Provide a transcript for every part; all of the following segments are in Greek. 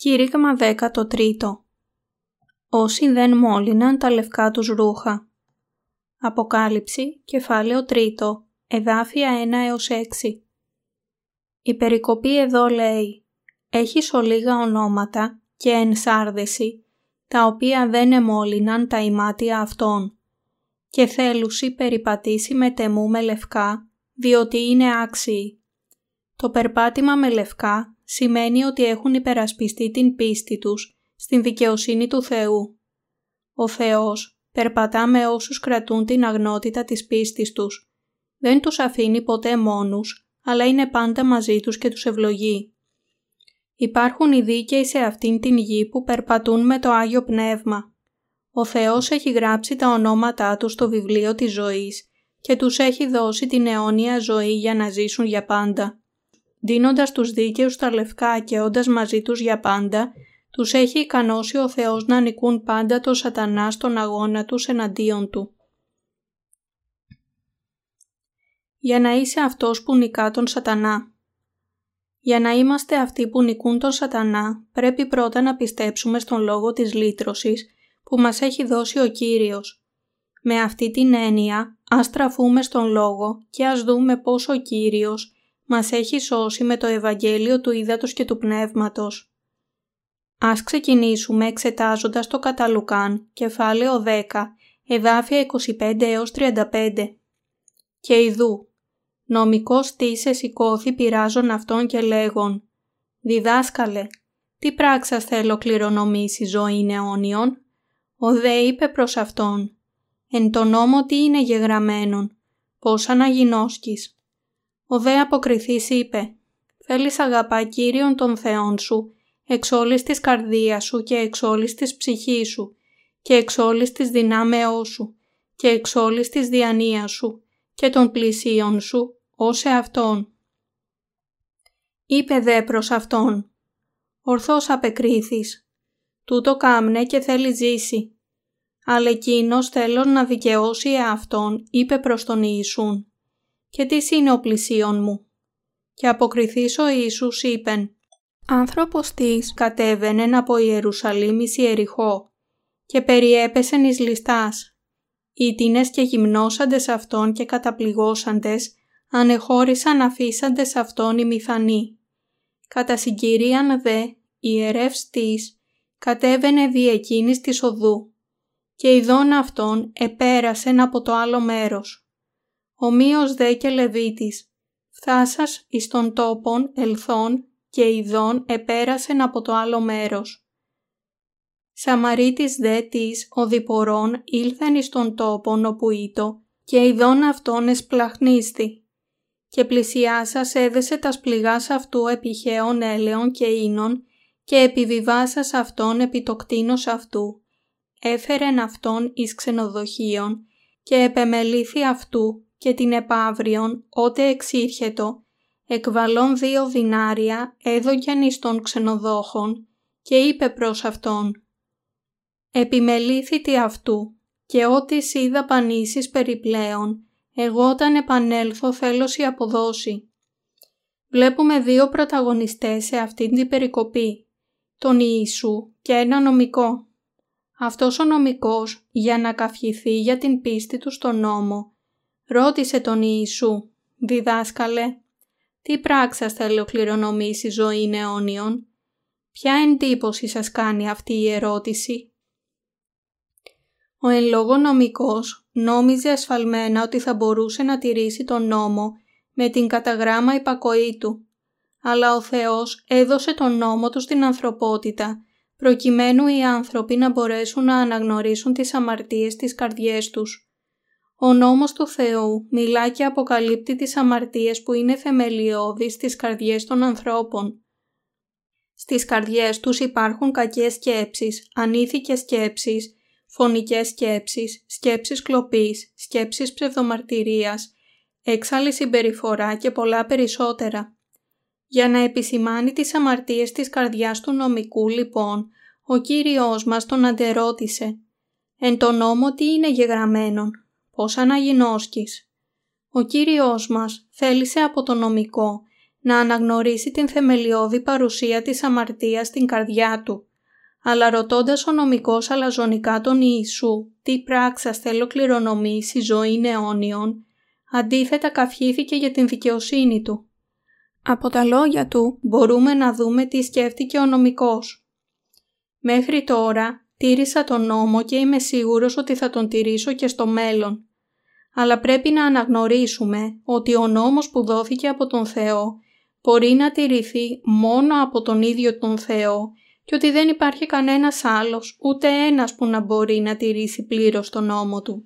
Κήρυγμα 13 Όσοι δεν μόλυναν τα λευκά τους ρούχα. Αποκάλυψη, κεφάλαιο 3, εδάφια 1 έως 6. Η περικοπή εδώ λέει «Έχεις ολίγα ονόματα και ενσάρδεση, τα οποία δεν εμόλυναν τα ημάτια αυτών, και θέλουσι περιπατήσει με τεμού με λευκά, διότι είναι άξιοι. Το περπάτημα με λευκά σημαίνει ότι έχουν υπερασπιστεί την πίστη τους στην δικαιοσύνη του Θεού. Ο Θεός περπατά με όσους κρατούν την αγνότητα της πίστης τους. Δεν τους αφήνει ποτέ μόνους, αλλά είναι πάντα μαζί τους και τους ευλογεί. Υπάρχουν οι δίκαιοι σε αυτήν την γη που περπατούν με το Άγιο Πνεύμα. Ο Θεός έχει γράψει τα ονόματά τους στο βιβλίο της ζωής και τους έχει δώσει την αιώνια ζωή για να ζήσουν για πάντα δίνοντας τους δίκαιους τα λευκά και όντας μαζί τους για πάντα, τους έχει ικανώσει ο Θεός να νικούν πάντα το σατανά στον αγώνα τους εναντίον Του. Για να είσαι αυτός που νικά τον σατανά. Για να είμαστε αυτοί που νικούν τον σατανά, πρέπει πρώτα να πιστέψουμε στον λόγο της λύτρωσης που μας έχει δώσει ο Κύριος. Με αυτή την έννοια, ας στραφούμε στον λόγο και ας δούμε πώς ο Κύριος μας έχει σώσει με το Ευαγγέλιο του Ήδατος και του Πνεύματος. Ας ξεκινήσουμε εξετάζοντας το Καταλουκάν, κεφάλαιο 10, εδάφια 25 έως 35. Και ειδού, νομικός τίσε σηκώθη πειράζον αυτόν και λέγον «Διδάσκαλε, τι πράξας θέλω κληρονομήσει ζωή αιώνιον» Ο δε είπε προς αυτόν «Εν το νόμο τι είναι γεγραμμένον, πώς αναγινώσκεις» Ο δε αποκριθής είπε «Θέλεις αγαπά Κύριον τον Θεόν σου, εξ όλης της καρδίας σου και εξ όλης της ψυχής σου και εξ όλης της δυνάμεώς σου και εξ όλης της διανοίας σου και των πλησίων σου ως αυτόν». Είπε δε προς αυτόν «Ορθώς απεκρίθης, τούτο κάμνε και θέλει ζήσει». Αλλά εκείνος θέλω να δικαιώσει εαυτόν, είπε προς τον Ιησούν και τι είναι ο πλησίον μου. Και αποκριθείς ο Ιησούς είπεν «Άνθρωπος της κατέβαινε από Ιερουσαλήμ εις Ιεριχώ και περιέπεσεν εις ληστάς. Ήτινες και γυμνώσαντες αυτόν και καταπληγώσαντες ανεχώρησαν αφήσαντες αυτόν οι μηθανοί. Κατά συγκυρίαν δε ιερεύς της κατέβαινε δι' εκείνης της οδού και ειδών αυτόν επέρασεν από το άλλο μέρος ομοίως δε και Λεβίτης, φθάσας εις τον τόπον ελθόν και ειδών επέρασεν από το άλλο μέρος. Σαμαρίτης δε της οδηπορών ήλθεν εις τον τόπον όπου ήτο και ειδών αυτόν εσπλαχνίστη. Και πλησιάσας έδεσε τας σπληγάς αυτού επιχαίων έλεων και ίνων και επιβιβάσας αυτόν επί το κτίνος αυτού. Έφερεν αυτόν εις ξενοδοχείων και επεμελήθη αυτού και την επαύριον, ότε εξήρχετο, εκβαλών δύο δινάρια έδωκεν εις των ξενοδόχων και είπε προς αυτόν «Επιμελήθητη αυτού και ό,τι σύ δαπανήσεις περιπλέον, εγώ όταν επανέλθω θέλω σοι αποδώσει». Βλέπουμε δύο πρωταγωνιστές σε αυτήν την περικοπή, τον Ιησού και ένα νομικό. Αυτός ο νομικός, για να καυχηθεί για την πίστη του στον νόμο, Ρώτησε τον Ιησού, διδάσκαλε, τι πράξας θα ολοκληρονομήσει η ζωή αιώνιων. Ποια εντύπωση σας κάνει αυτή η ερώτηση; Ο εν λόγω νομικός νόμιζε ασφαλμένα ότι θα μπορούσε να τηρήσει τον νόμο με την καταγράμμα υπακοή του. Αλλά ο Θεός έδωσε τον νόμο του στην ανθρωπότητα, προκειμένου οι άνθρωποι να μπορέσουν να αναγνωρίσουν τις αμαρτίες της καρδιές τους. Ο νόμος του Θεού μιλά και αποκαλύπτει τις αμαρτίες που είναι θεμελιώδεις στις καρδιές των ανθρώπων. Στις καρδιές τους υπάρχουν κακές σκέψεις, ανήθικες σκέψεις, φωνικές σκέψεις, σκέψεις κλοπής, σκέψεις ψευδομαρτυρίας, έξαλλη συμπεριφορά και πολλά περισσότερα. Για να επισημάνει τις αμαρτίες της καρδιάς του νομικού λοιπόν, ο Κύριος μας τον αντερώτησε «Εν το νόμο τι είναι γεγραμμένον, ως αναγινώσκης. Ο Κύριος μας θέλησε από το νομικό να αναγνωρίσει την θεμελιώδη παρουσία της αμαρτίας στην καρδιά του, αλλά ρωτώντας ο νομικός αλαζονικά τον Ιησού τι πράξας θέλω κληρονομήσει ζωή αιώνιων, αντίθετα καυχήθηκε για την δικαιοσύνη του. Από τα λόγια του μπορούμε να δούμε τι σκέφτηκε ο νομικός. Μέχρι τώρα τήρησα τον νόμο και είμαι σίγουρος ότι θα τον τηρήσω και στο μέλλον. Αλλά πρέπει να αναγνωρίσουμε ότι ο νόμος που δόθηκε από τον Θεό μπορεί να τηρηθεί μόνο από τον ίδιο τον Θεό και ότι δεν υπάρχει κανένας άλλος, ούτε ένας που να μπορεί να τηρήσει πλήρως τον νόμο του.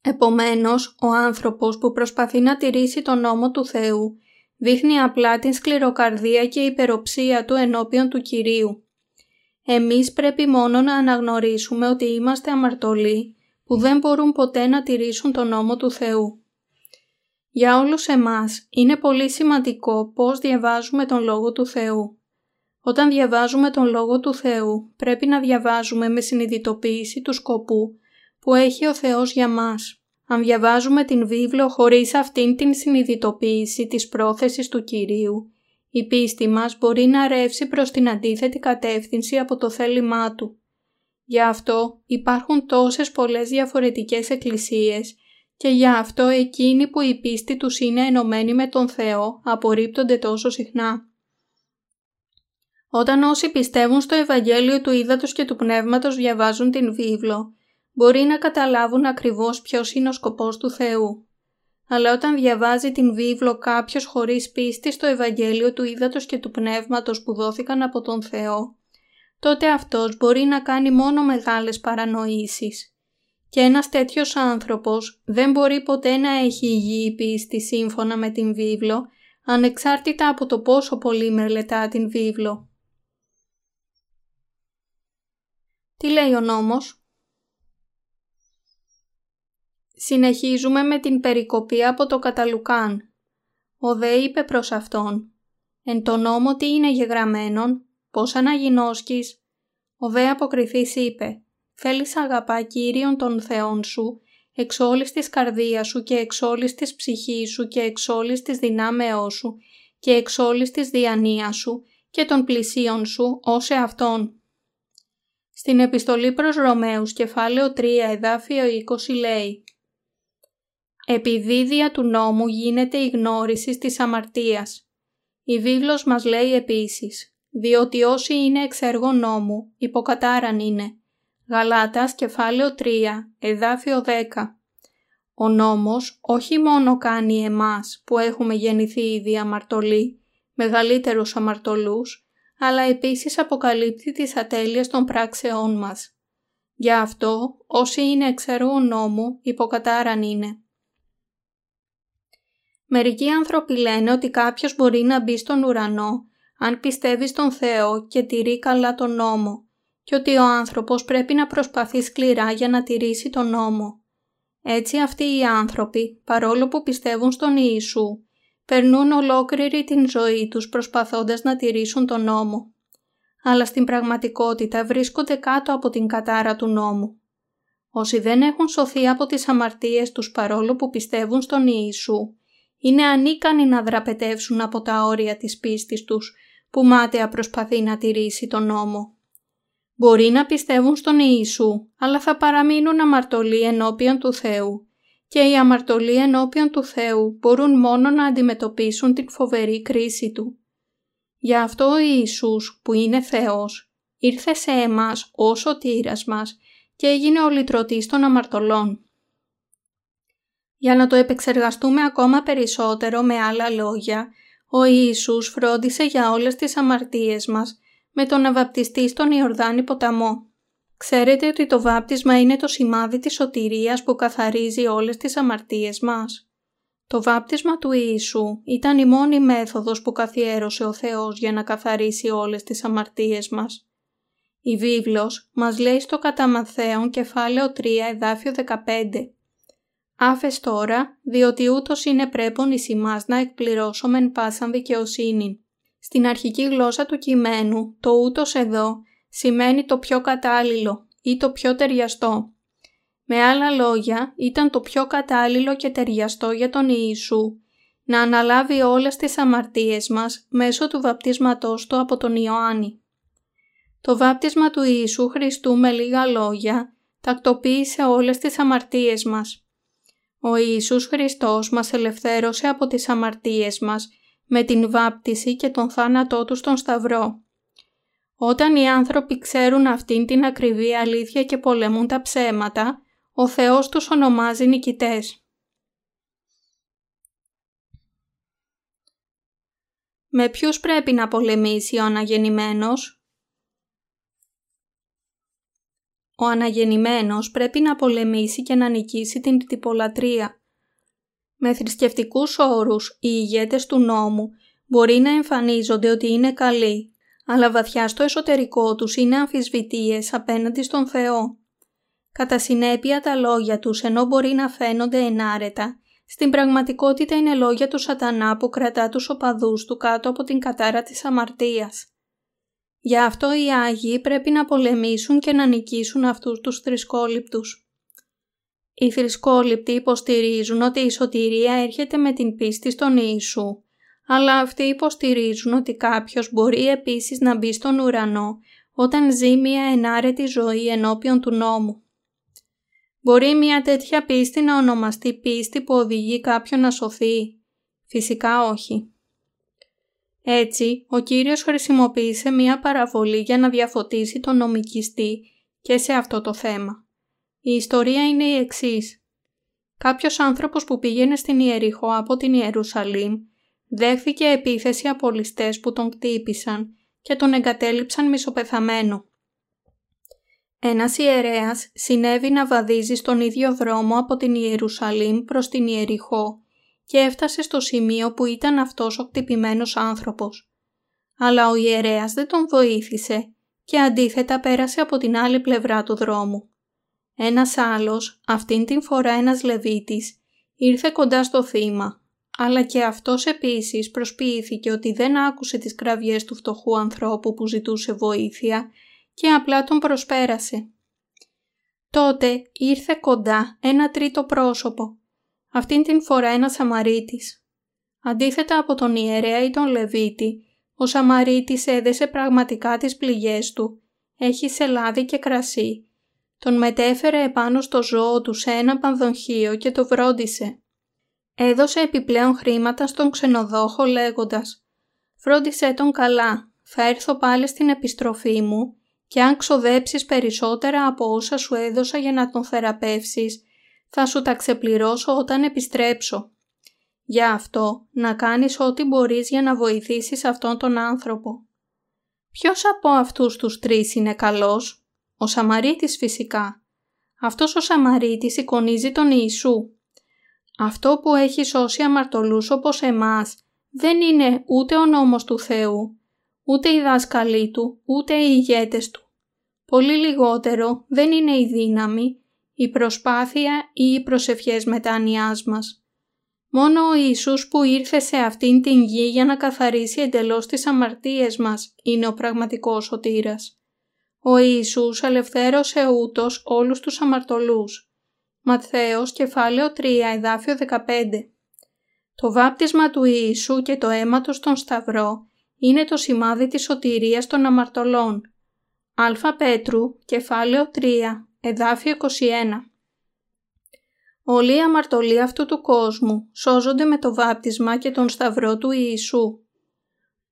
Επομένως, ο άνθρωπος που προσπαθεί να τηρήσει τον νόμο του Θεού δείχνει απλά την σκληροκαρδία και υπεροψία του ενώπιον του Κυρίου. Εμείς πρέπει μόνο να αναγνωρίσουμε ότι είμαστε αμαρτωλοί που δεν μπορούν ποτέ να τηρήσουν τον νόμο του Θεού. Για όλους εμάς είναι πολύ σημαντικό πώς διαβάζουμε τον Λόγο του Θεού. Όταν διαβάζουμε τον Λόγο του Θεού πρέπει να διαβάζουμε με συνειδητοποίηση του σκοπού που έχει ο Θεός για μας. Αν διαβάζουμε την βίβλο χωρίς αυτήν την συνειδητοποίηση της πρόθεσης του Κυρίου, η πίστη μας μπορεί να ρεύσει προς την αντίθετη κατεύθυνση από το θέλημά Του. Γι' αυτό υπάρχουν τόσες πολλές διαφορετικές εκκλησίες και γι' αυτό εκείνοι που η πίστη τους είναι ενωμένοι με τον Θεό απορρίπτονται τόσο συχνά. Όταν όσοι πιστεύουν στο Ευαγγέλιο του Ήδατος και του Πνεύματος διαβάζουν την βίβλο, μπορεί να καταλάβουν ακριβώς ποιος είναι ο σκοπός του Θεού. Αλλά όταν διαβάζει την βίβλο κάποιος χωρίς πίστη στο Ευαγγέλιο του Ήδατος και του Πνεύματος που δόθηκαν από τον Θεό, τότε αυτός μπορεί να κάνει μόνο μεγάλες παρανοήσεις. Και ένας τέτοιος άνθρωπος δεν μπορεί ποτέ να έχει υγιή πίστη σύμφωνα με την βίβλο, ανεξάρτητα από το πόσο πολύ μελετά την βίβλο. Τι λέει ο νόμος; Συνεχίζουμε με την περικοπή από το Καταλουκάν. Ο δε είπε προς αυτόν «Εν το νόμο τι είναι γεγραμμένον, πώς αναγινώσκεις». Ο δε αποκριθής είπε «Θέλεις αγαπά Κύριον τον Θεόν σου, εξ όλης της καρδίας σου και εξ όλης της ψυχής σου και εξ όλης της δυνάμεώς σου και εξ όλης της διανοίας σου και των πλησίων σου ως εαυτόν». Στην επιστολή προς Ρωμαίους κεφάλαιο 3 εδάφιο 20 λέει επειδή δια του νόμου γίνεται η γνώριση της αμαρτίας. Η βίβλος μας λέει επίσης, διότι όσοι είναι εξ έργο νόμου, υποκατάραν είναι. Γαλάτας κεφάλαιο 3, εδάφιο 10. Ο νόμος όχι μόνο κάνει εμάς που έχουμε γεννηθεί ήδη αμαρτωλοί, μεγαλύτερους αμαρτωλούς, αλλά επίσης αποκαλύπτει τις ατέλειες των πράξεών μας. Γι' αυτό όσοι είναι εξ έργο νόμου υποκατάραν είναι. Μερικοί άνθρωποι λένε ότι κάποιος μπορεί να μπει στον ουρανό αν πιστεύεις στον Θεό και τηρεί καλά τον νόμο και ότι ο άνθρωπος πρέπει να προσπαθεί σκληρά για να τηρήσει τον νόμο. Έτσι αυτοί οι άνθρωποι, παρόλο που πιστεύουν στον Ιησού, περνούν ολόκληρη την ζωή τους προσπαθώντας να τηρήσουν τον νόμο. Αλλά στην πραγματικότητα βρίσκονται κάτω από την κατάρα του νόμου. Όσοι δεν έχουν σωθεί από τις αμαρτίες τους παρόλο που πιστεύουν στον Ιησού, είναι ανίκανοι να δραπετεύσουν από τα όρια της πίστης τους που μάταια προσπαθεί να τηρήσει τον νόμο. Μπορεί να πιστεύουν στον Ιησού, αλλά θα παραμείνουν αμαρτωλοί ενώπιον του Θεού και οι αμαρτωλοί ενώπιον του Θεού μπορούν μόνο να αντιμετωπίσουν την φοβερή κρίση Του. Γι' αυτό ο Ιησούς που είναι Θεός ήρθε σε εμάς ως ο τύρας μας και έγινε ο λυτρωτής των αμαρτωλών. Για να το επεξεργαστούμε ακόμα περισσότερο με άλλα λόγια, ο Ιησούς φρόντισε για όλες τις αμαρτίες μας με τον να βαπτιστεί στον Ιορδάνη ποταμό. Ξέρετε ότι το βάπτισμα είναι το σημάδι της σωτηρίας που καθαρίζει όλες τις αμαρτίες μας. Το βάπτισμα του Ιησού ήταν η μόνη μέθοδος που καθιέρωσε ο Θεός για να καθαρίσει όλες τις αμαρτίες μας. Η βίβλος μας λέει στο κατά Μαθαίον κεφάλαιο 3 εδάφιο 15 Άφες τώρα, διότι ούτως είναι πρέπον εις ημάς να εκπληρώσομεν πάσαν δικαιοσύνη. Στην αρχική γλώσσα του κειμένου, το ούτως εδώ σημαίνει το πιο κατάλληλο ή το πιο ταιριαστό. Με άλλα λόγια, ήταν το πιο κατάλληλο και ταιριαστό για τον Ιησού, να αναλάβει όλες τις αμαρτίες μας μέσω του βαπτίσματός του από τον Ιωάννη. Το βάπτισμα του Ιησού Χριστού με λίγα λόγια τακτοποίησε όλες τις αμαρτίες μας. Ο Ιησούς Χριστός μας ελευθέρωσε από τις αμαρτίες μας με την βάπτιση και τον θάνατό του στον Σταυρό. Όταν οι άνθρωποι ξέρουν αυτήν την ακριβή αλήθεια και πολεμούν τα ψέματα, ο Θεός τους ονομάζει νικητές. Με ποιους πρέπει να πολεμήσει ο αναγεννημένος; Ο αναγεννημένος πρέπει να πολεμήσει και να νικήσει την τυπολατρεία. Με θρησκευτικούς όρους, οι ηγέτες του νόμου μπορεί να εμφανίζονται ότι είναι καλοί, αλλά βαθιά στο εσωτερικό τους είναι αμφισβητίες απέναντι στον Θεό. Κατά συνέπεια τα λόγια τους ενώ μπορεί να φαίνονται ενάρετα, στην πραγματικότητα είναι λόγια του σατανά που κρατά τους οπαδούς του κάτω από την κατάρα της αμαρτίας. Γι' αυτό οι Άγιοι πρέπει να πολεμήσουν και να νικήσουν αυτούς τους θρησκόληπτους. Οι θρησκόληπτοι υποστηρίζουν ότι η σωτηρία έρχεται με την πίστη στον Ιησού, αλλά αυτοί υποστηρίζουν ότι κάποιος μπορεί επίσης να μπει στον ουρανό όταν ζει μια ενάρετη ζωή ενώπιον του νόμου. Μπορεί μια τέτοια πίστη να ονομαστεί πίστη που οδηγεί κάποιον να σωθεί; Φυσικά όχι. Έτσι, ο Κύριος χρησιμοποίησε μια παραβολή για να διαφωτίσει τον νομικιστή και σε αυτό το θέμα. Η ιστορία είναι η εξής. Κάποιος άνθρωπος που πήγαινε στην Ιεριχώ από την Ιερουσαλήμ δέχθηκε επίθεση από ληστές που τον κτύπησαν και τον εγκατέλειψαν μισοπεθαμένο. Ένας ιερέας συνέβη να βαδίζει στον ίδιο δρόμο από την Ιερουσαλήμ προς την Ιεριχώ και έφτασε στο σημείο που ήταν αυτός ο κτυπημένος άνθρωπος. Αλλά ο ιερέας δεν τον βοήθησε και αντίθετα πέρασε από την άλλη πλευρά του δρόμου. Ένας άλλος, αυτήν την φορά ένας Λεβίτης, ήρθε κοντά στο θύμα, αλλά και αυτός επίσης προσποιήθηκε ότι δεν άκουσε τις κραυγές του φτωχού ανθρώπου που ζητούσε βοήθεια και απλά τον προσπέρασε. Τότε ήρθε κοντά ένα τρίτο πρόσωπο, αυτήν την φορά ένα Σαμαρίτης. Αντίθετα από τον ιερέα ή τον Λεβίτη, ο Σαμαρίτης έδεσε πραγματικά τις πληγές του, έχει σελάδι και κρασί. Τον μετέφερε επάνω στο ζώο του σε ένα πανδοχείο και το βρόντισε. Έδωσε επιπλέον χρήματα στον ξενοδόχο λέγοντας «Φρόντισέ τον καλά, θα έρθω πάλι στην επιστροφή μου και αν ξοδέψεις περισσότερα από όσα σου έδωσα για να τον θεραπεύσεις, θα σου τα ξεπληρώσω όταν επιστρέψω. Γι' αυτό να κάνεις ό,τι μπορείς για να βοηθήσεις αυτόν τον άνθρωπο. Ποιος από αυτούς τους τρεις είναι καλός; Ο Σαμαρίτης φυσικά. Αυτός ο Σαμαρίτης εικονίζει τον Ιησού. Αυτό που έχει σώσει αμαρτωλούς όπως εμάς δεν είναι ούτε ο νόμος του Θεού, ούτε οι δάσκαλοι του, ούτε οι ηγέτες του. Πολύ λιγότερο δεν είναι η δύναμη, η προσπάθεια ή οι προσευχές μετάνοιάς μας. Μόνο ο Ιησούς που ήρθε σε αυτήν την γη για να καθαρίσει εντελώς τις αμαρτίες μας είναι ο πραγματικός σωτήρας. Ο Ιησούς ελευθέρωσε ούτως όλους τους αμαρτωλούς. Ματθαίος κεφάλαιο 3 εδάφιο 15 Το βάπτισμα του Ιησού και το αίμα του στον Σταυρό είναι το σημάδι της σωτηρίας των αμαρτωλών. Α Πέτρου, κεφάλαιο 3, εδάφιο 21 Όλοι οι αμαρτωλοί αυτού του κόσμου σώζονται με το βάπτισμα και τον Σταυρό του Ιησού.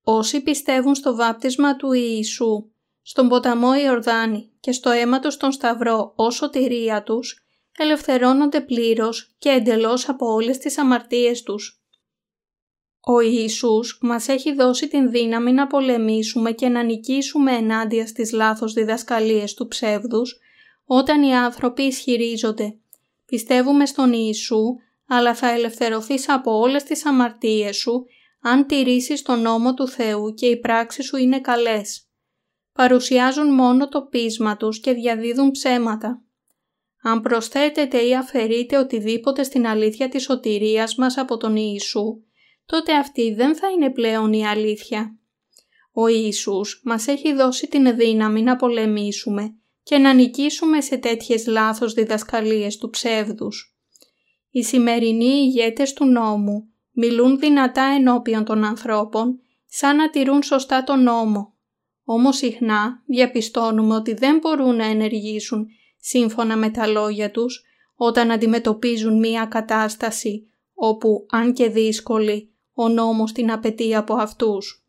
Όσοι πιστεύουν στο βάπτισμα του Ιησού, στον ποταμό Ιορδάνη και στο αίμα του στον Σταυρό ως σωτηρία τους, ελευθερώνονται πλήρως και εντελώς από όλες τις αμαρτίες τους. Ο Ιησούς μας έχει δώσει την δύναμη να πολεμήσουμε και να νικήσουμε ενάντια στις λάθος διδασκαλίες του ψεύδους όταν οι άνθρωποι ισχυρίζονται «Πιστεύουμε στον Ιησού, αλλά θα ελευθερωθείς από όλες τις αμαρτίες σου αν τηρήσεις τον νόμο του Θεού και οι πράξεις σου είναι καλές». Παρουσιάζουν μόνο το πείσμα τους και διαδίδουν ψέματα. Αν προσθέτετε ή αφαιρείτε οτιδήποτε στην αλήθεια της σωτηρίας μας από τον Ιησού, τότε αυτή δεν θα είναι πλέον η αλήθεια. Ο Ιησούς μας έχει δώσει την δύναμη να πολεμήσουμε και να νικήσουμε σε τέτοιες λάθος διδασκαλίες του ψεύδους. Οι σημερινοί ηγέτες του νόμου Μιλούν δυνατά ενώπιον των ανθρώπων, σαν να τηρούν σωστά τον νόμο. Όμως συχνά διαπιστώνουμε ότι δεν μπορούν να ενεργήσουν σύμφωνα με τα λόγια τους όταν αντιμετωπίζουν μία κατάσταση όπου, αν και δύσκολη, ο νόμος την απαιτεί από αυτούς.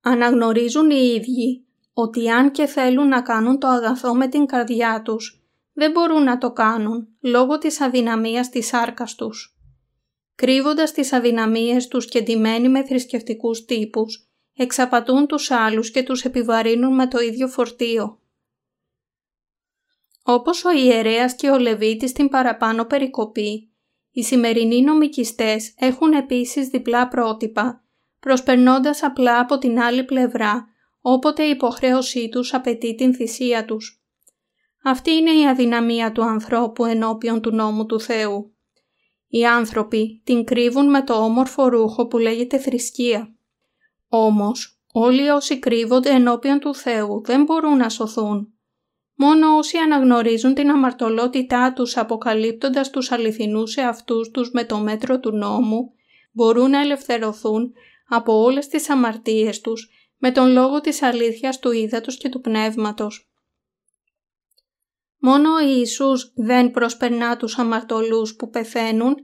Αναγνωρίζουν οι ίδιοι ότι αν και θέλουν να κάνουν το αγαθό με την καρδιά τους, δεν μπορούν να το κάνουν λόγω της αδυναμίας της σάρκας τους. Κρύβοντας τις αδυναμίες τους και ντυμένοι με θρησκευτικούς τύπους, εξαπατούν τους άλλους και τους επιβαρύνουν με το ίδιο φορτίο. Όπως ο ιερέας και ο Λεβίτης στην παραπάνω περικοπή, οι σημερινοί νομικιστές έχουν επίσης διπλά πρότυπα, προσπερνώντας απλά από την άλλη πλευρά όποτε η υποχρέωσή τους απαιτεί την θυσία τους. Αυτή είναι η αδυναμία του ανθρώπου ενώπιον του νόμου του Θεού. Οι άνθρωποι την κρύβουν με το όμορφο ρούχο που λέγεται θρησκεία. Όμως, όλοι όσοι κρύβονται ενώπιον του Θεού δεν μπορούν να σωθούν. Μόνο όσοι αναγνωρίζουν την αμαρτωλότητά τους αποκαλύπτοντας τους αληθινούς εαυτούς τους με το μέτρο του νόμου, μπορούν να ελευθερωθούν από όλες τις αμαρτίες τους με τον λόγο της αλήθειας του ύδατος και του πνεύματος. Μόνο ο Ιησούς δεν προσπερνά τους αμαρτωλούς που πεθαίνουν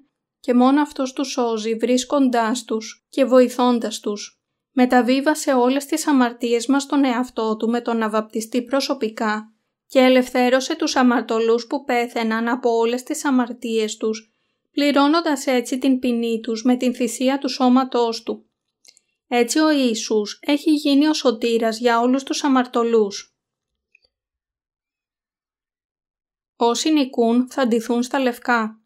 και μόνο Αυτός τους σώζει βρίσκοντάς τους και βοηθώντας τους. Μεταβίβασε όλες τις αμαρτίες μας στον εαυτό Του με τον να βαπτιστεί προσωπικά και ελευθέρωσε τους αμαρτωλούς που πέθαιναν από όλες τις αμαρτίες τους, πληρώνοντας έτσι την ποινή τους με την θυσία του σώματός Του. Έτσι ο Ιησούς έχει γίνει ο σωτήρας για όλους τους αμαρτωλούς. Όσοι νικούν θα ντυθούν στα λευκά.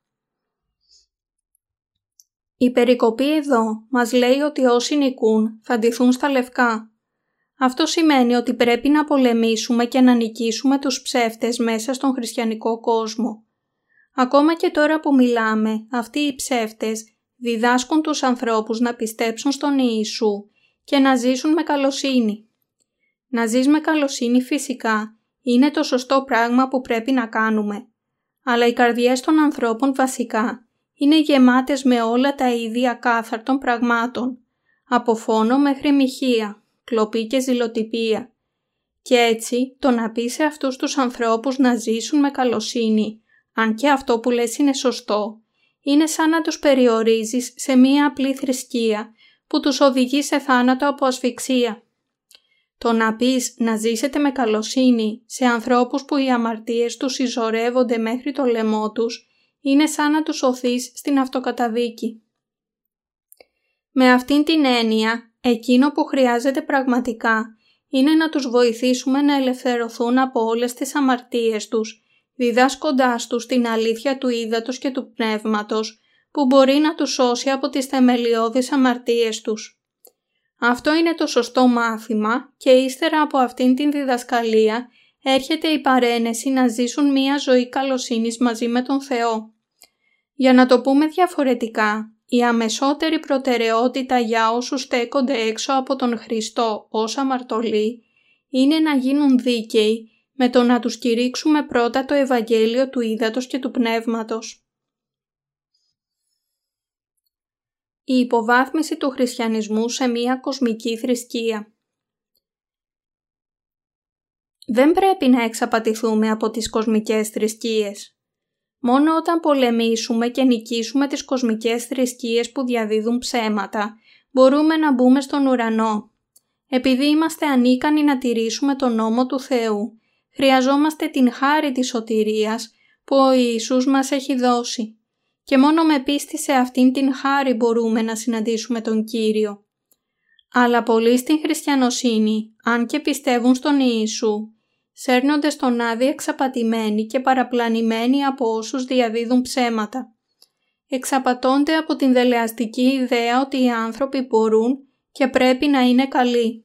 Η περικοπή εδώ μας λέει ότι όσοι νικούν θα ντυθούν στα λευκά. Αυτό σημαίνει ότι πρέπει να πολεμήσουμε και να νικήσουμε τους ψεύτες μέσα στον χριστιανικό κόσμο. Ακόμα και τώρα που μιλάμε, αυτοί οι ψεύτες διδάσκουν τους ανθρώπους να πιστέψουν στον Ιησού και να ζήσουν με καλοσύνη. Να ζεις με καλοσύνη φυσικά είναι το σωστό πράγμα που πρέπει να κάνουμε. Αλλά οι καρδιές των ανθρώπων βασικά είναι γεμάτες με όλα τα ίδια κάθαρτων πραγμάτων, από φόνο μέχρι μοιχεία, κλοπή και ζηλοτυπία. Και έτσι το να πει σε αυτούς τους ανθρώπους να ζήσουν με καλοσύνη, αν και αυτό που λες είναι σωστό, είναι σαν να τους περιορίζεις σε μία απλή θρησκεία που τους οδηγεί σε θάνατο από ασφυξία. Το να πεις να ζήσετε με καλοσύνη σε ανθρώπους που οι αμαρτίες τους συζωρεύονται μέχρι το λαιμό τους είναι σαν να τους οθείς στην αυτοκαταδίκη. Με αυτήν την έννοια, εκείνο που χρειάζεται πραγματικά είναι να τους βοηθήσουμε να ελευθερωθούν από όλες τις αμαρτίες τους, διδάσκοντάς τους την αλήθεια του ύδατος και του πνεύματος, που μπορεί να τους σώσει από τις θεμελιώδεις αμαρτίες τους. Αυτό είναι το σωστό μάθημα και ύστερα από αυτήν την διδασκαλία έρχεται η παρένεση να ζήσουν μία ζωή καλοσύνης μαζί με τον Θεό. Για να το πούμε διαφορετικά, η αμεσότερη προτεραιότητα για όσους στέκονται έξω από τον Χριστό ως αμαρτωλοί είναι να γίνουν δίκαιοι με το να τους κηρύξουμε πρώτα το Ευαγγέλιο του Ήδατος και του Πνεύματος. Η υποβάθμιση του χριστιανισμού σε μία κοσμική θρησκεία Δεν πρέπει να εξαπατηθούμε από τις κοσμικές θρησκείες. Μόνο όταν πολεμήσουμε και νικήσουμε τις κοσμικές θρησκείες που διαδίδουν ψέματα, μπορούμε να μπούμε στον ουρανό. Επειδή είμαστε ανίκανοι να τηρήσουμε τον νόμο του Θεού, χρειαζόμαστε την χάρη της σωτηρίας που ο Ιησούς μας έχει δώσει. Και μόνο με πίστη σε αυτήν την χάρη μπορούμε να συναντήσουμε τον Κύριο. Αλλά πολλοί στην χριστιανοσύνη, αν και πιστεύουν στον Ιησού, σέρνονται στον άδει εξαπατημένοι και παραπλανημένοι από όσους διαδίδουν ψέματα. Εξαπατώνται από την δελεαστική ιδέα ότι οι άνθρωποι μπορούν και πρέπει να είναι καλοί.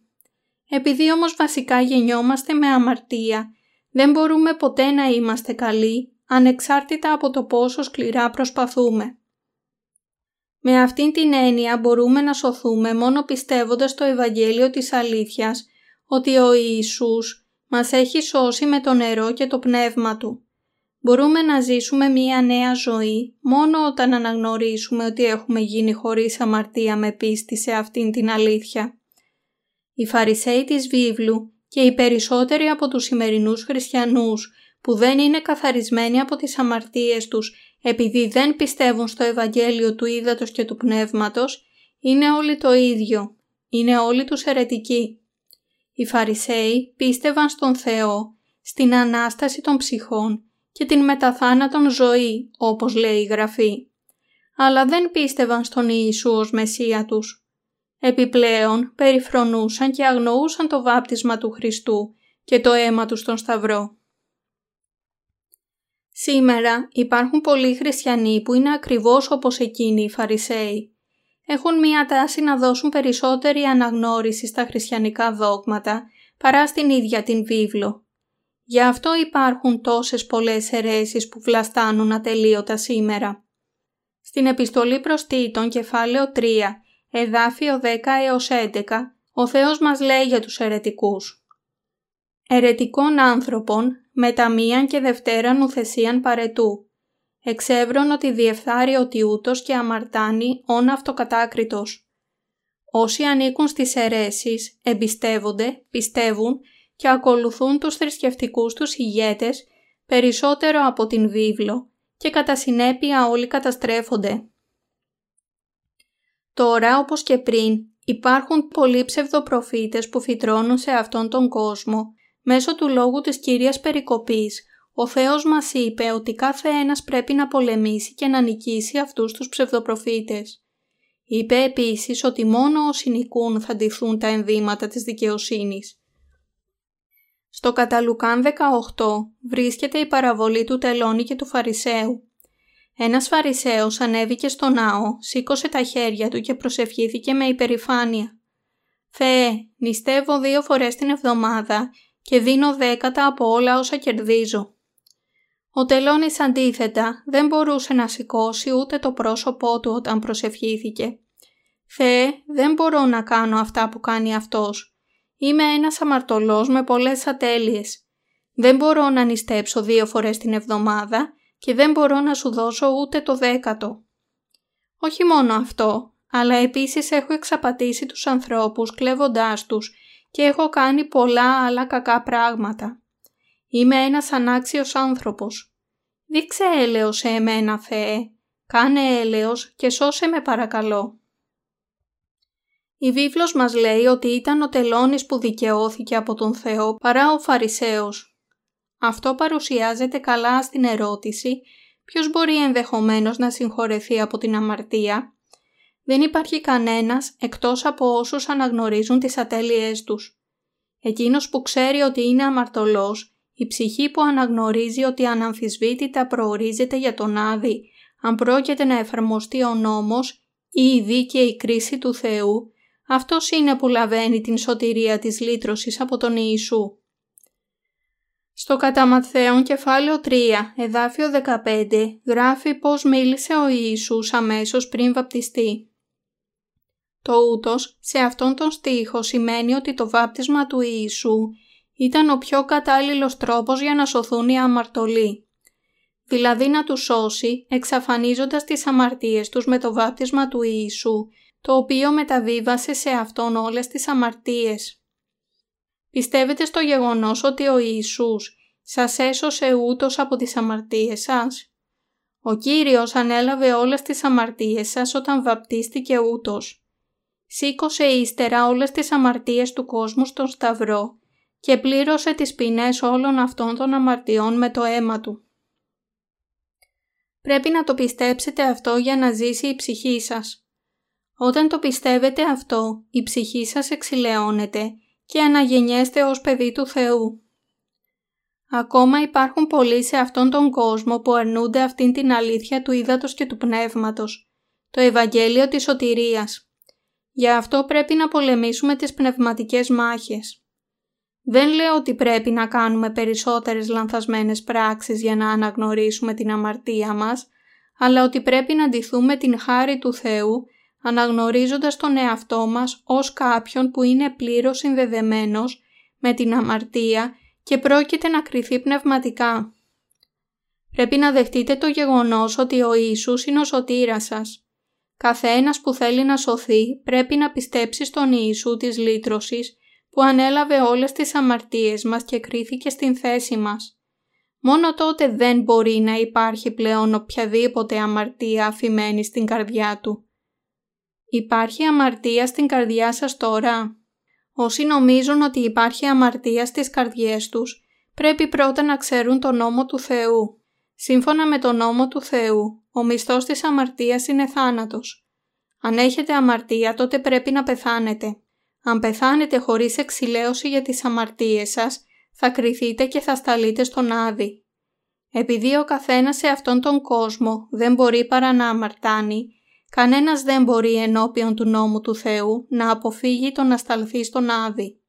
Επειδή όμως βασικά γεννιόμαστε με αμαρτία, δεν μπορούμε ποτέ να είμαστε καλοί, ανεξάρτητα από το πόσο σκληρά προσπαθούμε. Με αυτήν την έννοια μπορούμε να σωθούμε μόνο πιστεύοντας το Ευαγγέλιο της αλήθειας, ότι ο Ιησούς μας έχει σώσει με το νερό και το πνεύμα Του. Μπορούμε να ζήσουμε μία νέα ζωή μόνο όταν αναγνωρίσουμε ότι έχουμε γίνει χωρίς αμαρτία με πίστη σε αυτήν την αλήθεια. Οι Φαρισαίοι της βίβλου και οι περισσότεροι από τους σημερινούς χριστιανούς που δεν είναι καθαρισμένοι από τις αμαρτίες τους επειδή δεν πιστεύουν στο Ευαγγέλιο του Ήδατος και του Πνεύματος, είναι όλοι το ίδιο. Είναι όλοι τους αιρετικοί. Οι Φαρισαίοι πίστευαν στον Θεό, στην Ανάσταση των ψυχών και την μεταθάνατον ζωή, όπως λέει η Γραφή. Αλλά δεν πίστευαν στον Ιησού ως Μεσσία τους. Επιπλέον περιφρονούσαν και αγνοούσαν το βάπτισμα του Χριστού και το αίμα τους στον Σταυρό. Σήμερα υπάρχουν πολλοί χριστιανοί που είναι ακριβώς όπως εκείνοι οι Φαρισαίοι. Έχουν μία τάση να δώσουν περισσότερη αναγνώριση στα χριστιανικά δόγματα παρά στην ίδια την βίβλο. Γι' αυτό υπάρχουν τόσες πολλές αιρέσεις που βλαστάνουν ατελείωτα σήμερα. Στην επιστολή προς Τίτων κεφάλαιο 3, εδάφιο 10 έως 11, ο Θεός μας λέει για τους αιρετικούς. Ερετικών άνθρωπων με μίαν και δευτέραν ουθεσίαν παρετού. Εξεύρων ότι διεφθάρει ότι ούτως και αμαρτάνει όν αυτοκατάκριτος. Όσοι ανήκουν στις αιρέσεις εμπιστεύονται, πιστεύουν και ακολουθούν τους θρησκευτικούς τους ηγέτες περισσότερο από την βίβλο και κατά συνέπεια όλοι καταστρέφονται. Τώρα όπως και πριν υπάρχουν πολλοί ψευδοπροφήτες που φυτρώνουν σε αυτόν τον κόσμο Μέσω του λόγου της Κυρίας Περικοπής, ο Θεός μας είπε ότι κάθε ένας πρέπει να πολεμήσει και να νικήσει αυτούς τους ψευδοπροφήτες. Είπε επίσης ότι μόνο όσοι νικούν θα ντυθούν τα ενδύματα της δικαιοσύνης. Στο Καταλουκάν 18 βρίσκεται η παραβολή του τελώνη και του Φαρισαίου. Ένας Φαρισαίος ανέβηκε στο ναό, σήκωσε τα χέρια του και προσευχήθηκε με υπερηφάνεια. «Θεέ, νηστεύω δύο φορές την εβδομάδα και δίνω δέκατα από όλα όσα κερδίζω. Ο τελώνης αντίθετα δεν μπορούσε να σηκώσει ούτε το πρόσωπό του όταν προσευχήθηκε. «Θεέ, δεν μπορώ να κάνω αυτά που κάνει αυτός. Είμαι ένας αμαρτωλός με πολλές ατέλειες. Δεν μπορώ να νηστέψω δύο φορές την εβδομάδα και δεν μπορώ να σου δώσω ούτε το δέκατο. Όχι μόνο αυτό, αλλά επίσης έχω εξαπατήσει τους ανθρώπους κλέβοντάς τους και έχω κάνει πολλά άλλα κακά πράγματα. Είμαι ένας ανάξιος άνθρωπος. Δείξε έλεος σε εμένα, Θεέ. Κάνε έλεος και σώσε με παρακαλώ. Η βίβλος μας λέει ότι ήταν ο τελώνης που δικαιώθηκε από τον Θεό παρά ο Φαρισαίος. Αυτό παρουσιάζεται καλά στην ερώτηση ποιος μπορεί ενδεχομένως να συγχωρεθεί από την αμαρτία δεν υπάρχει κανένας εκτός από όσους αναγνωρίζουν τις ατέλειές τους. Εκείνος που ξέρει ότι είναι αμαρτωλός, η ψυχή που αναγνωρίζει ότι αναμφισβήτητα προορίζεται για τον Άδη, αν πρόκειται να εφαρμοστεί ο νόμος ή η δίκαιη κρίση του Θεού, αυτός είναι που λαβαίνει την σωτηρία της λύτρωσης από τον Ιησού. Στο κατά Ματθαίον κεφάλαιο 3, εδάφιο 15, γράφει πως μίλησε ο Ιησούς αμέσως πριν βαπτιστεί. Το ούτως σε αυτόν τον στίχο σημαίνει ότι το βάπτισμα του Ιησού ήταν ο πιο κατάλληλος τρόπος για να σωθούν οι αμαρτωλοί. Δηλαδή να τους σώσει εξαφανίζοντας τις αμαρτίες τους με το βάπτισμα του Ιησού, το οποίο μεταβίβασε σε αυτόν όλες τις αμαρτίες. Πιστεύετε στο γεγονός ότι ο Ιησούς σας έσωσε ούτως από τις αμαρτίες σας; Ο Κύριος ανέλαβε όλες τις αμαρτίες σας όταν βαπτίστηκε ούτως σήκωσε ύστερα όλες τις αμαρτίες του κόσμου στον Σταυρό και πλήρωσε τις ποινές όλων αυτών των αμαρτιών με το αίμα του. Πρέπει να το πιστέψετε αυτό για να ζήσει η ψυχή σας. Όταν το πιστεύετε αυτό, η ψυχή σας εξηλαιώνεται και αναγεννιέστε ως παιδί του Θεού. Ακόμα υπάρχουν πολλοί σε αυτόν τον κόσμο που αρνούνται αυτήν την αλήθεια του ύδατος και του πνεύματος, το Ευαγγέλιο της σωτηρίας. Γι' αυτό πρέπει να πολεμήσουμε τις πνευματικές μάχες. Δεν λέω ότι πρέπει να κάνουμε περισσότερες λανθασμένες πράξεις για να αναγνωρίσουμε την αμαρτία μας, αλλά ότι πρέπει να ντυθούμε την χάρη του Θεού, αναγνωρίζοντας τον εαυτό μας ως κάποιον που είναι πλήρως συνδεδεμένος με την αμαρτία και πρόκειται να κριθεί πνευματικά. Πρέπει να δεχτείτε το γεγονός ότι ο Ιησούς είναι ο σωτήρας σας. Καθένας που θέλει να σωθεί πρέπει να πιστέψει στον Ιησού της λύτρωσης που ανέλαβε όλες τις αμαρτίες μας και κρίθηκε στην θέση μας. Μόνο τότε δεν μπορεί να υπάρχει πλέον οποιαδήποτε αμαρτία αφημένη στην καρδιά του. Υπάρχει αμαρτία στην καρδιά σας τώρα. Όσοι νομίζουν ότι υπάρχει αμαρτία στις καρδιές τους, πρέπει πρώτα να ξέρουν τον νόμο του Θεού. Σύμφωνα με τον νόμο του Θεού, ο μισθός της αμαρτίας είναι θάνατος. Αν έχετε αμαρτία, τότε πρέπει να πεθάνετε. Αν πεθάνετε χωρίς εξηλαίωση για τις αμαρτίες σας, θα κριθείτε και θα σταλείτε στον Άδη. Επειδή ο καθένας σε αυτόν τον κόσμο δεν μπορεί παρά να αμαρτάνει, κανένας δεν μπορεί ενώπιον του νόμου του Θεού να αποφύγει το να σταλθεί στον Άδη.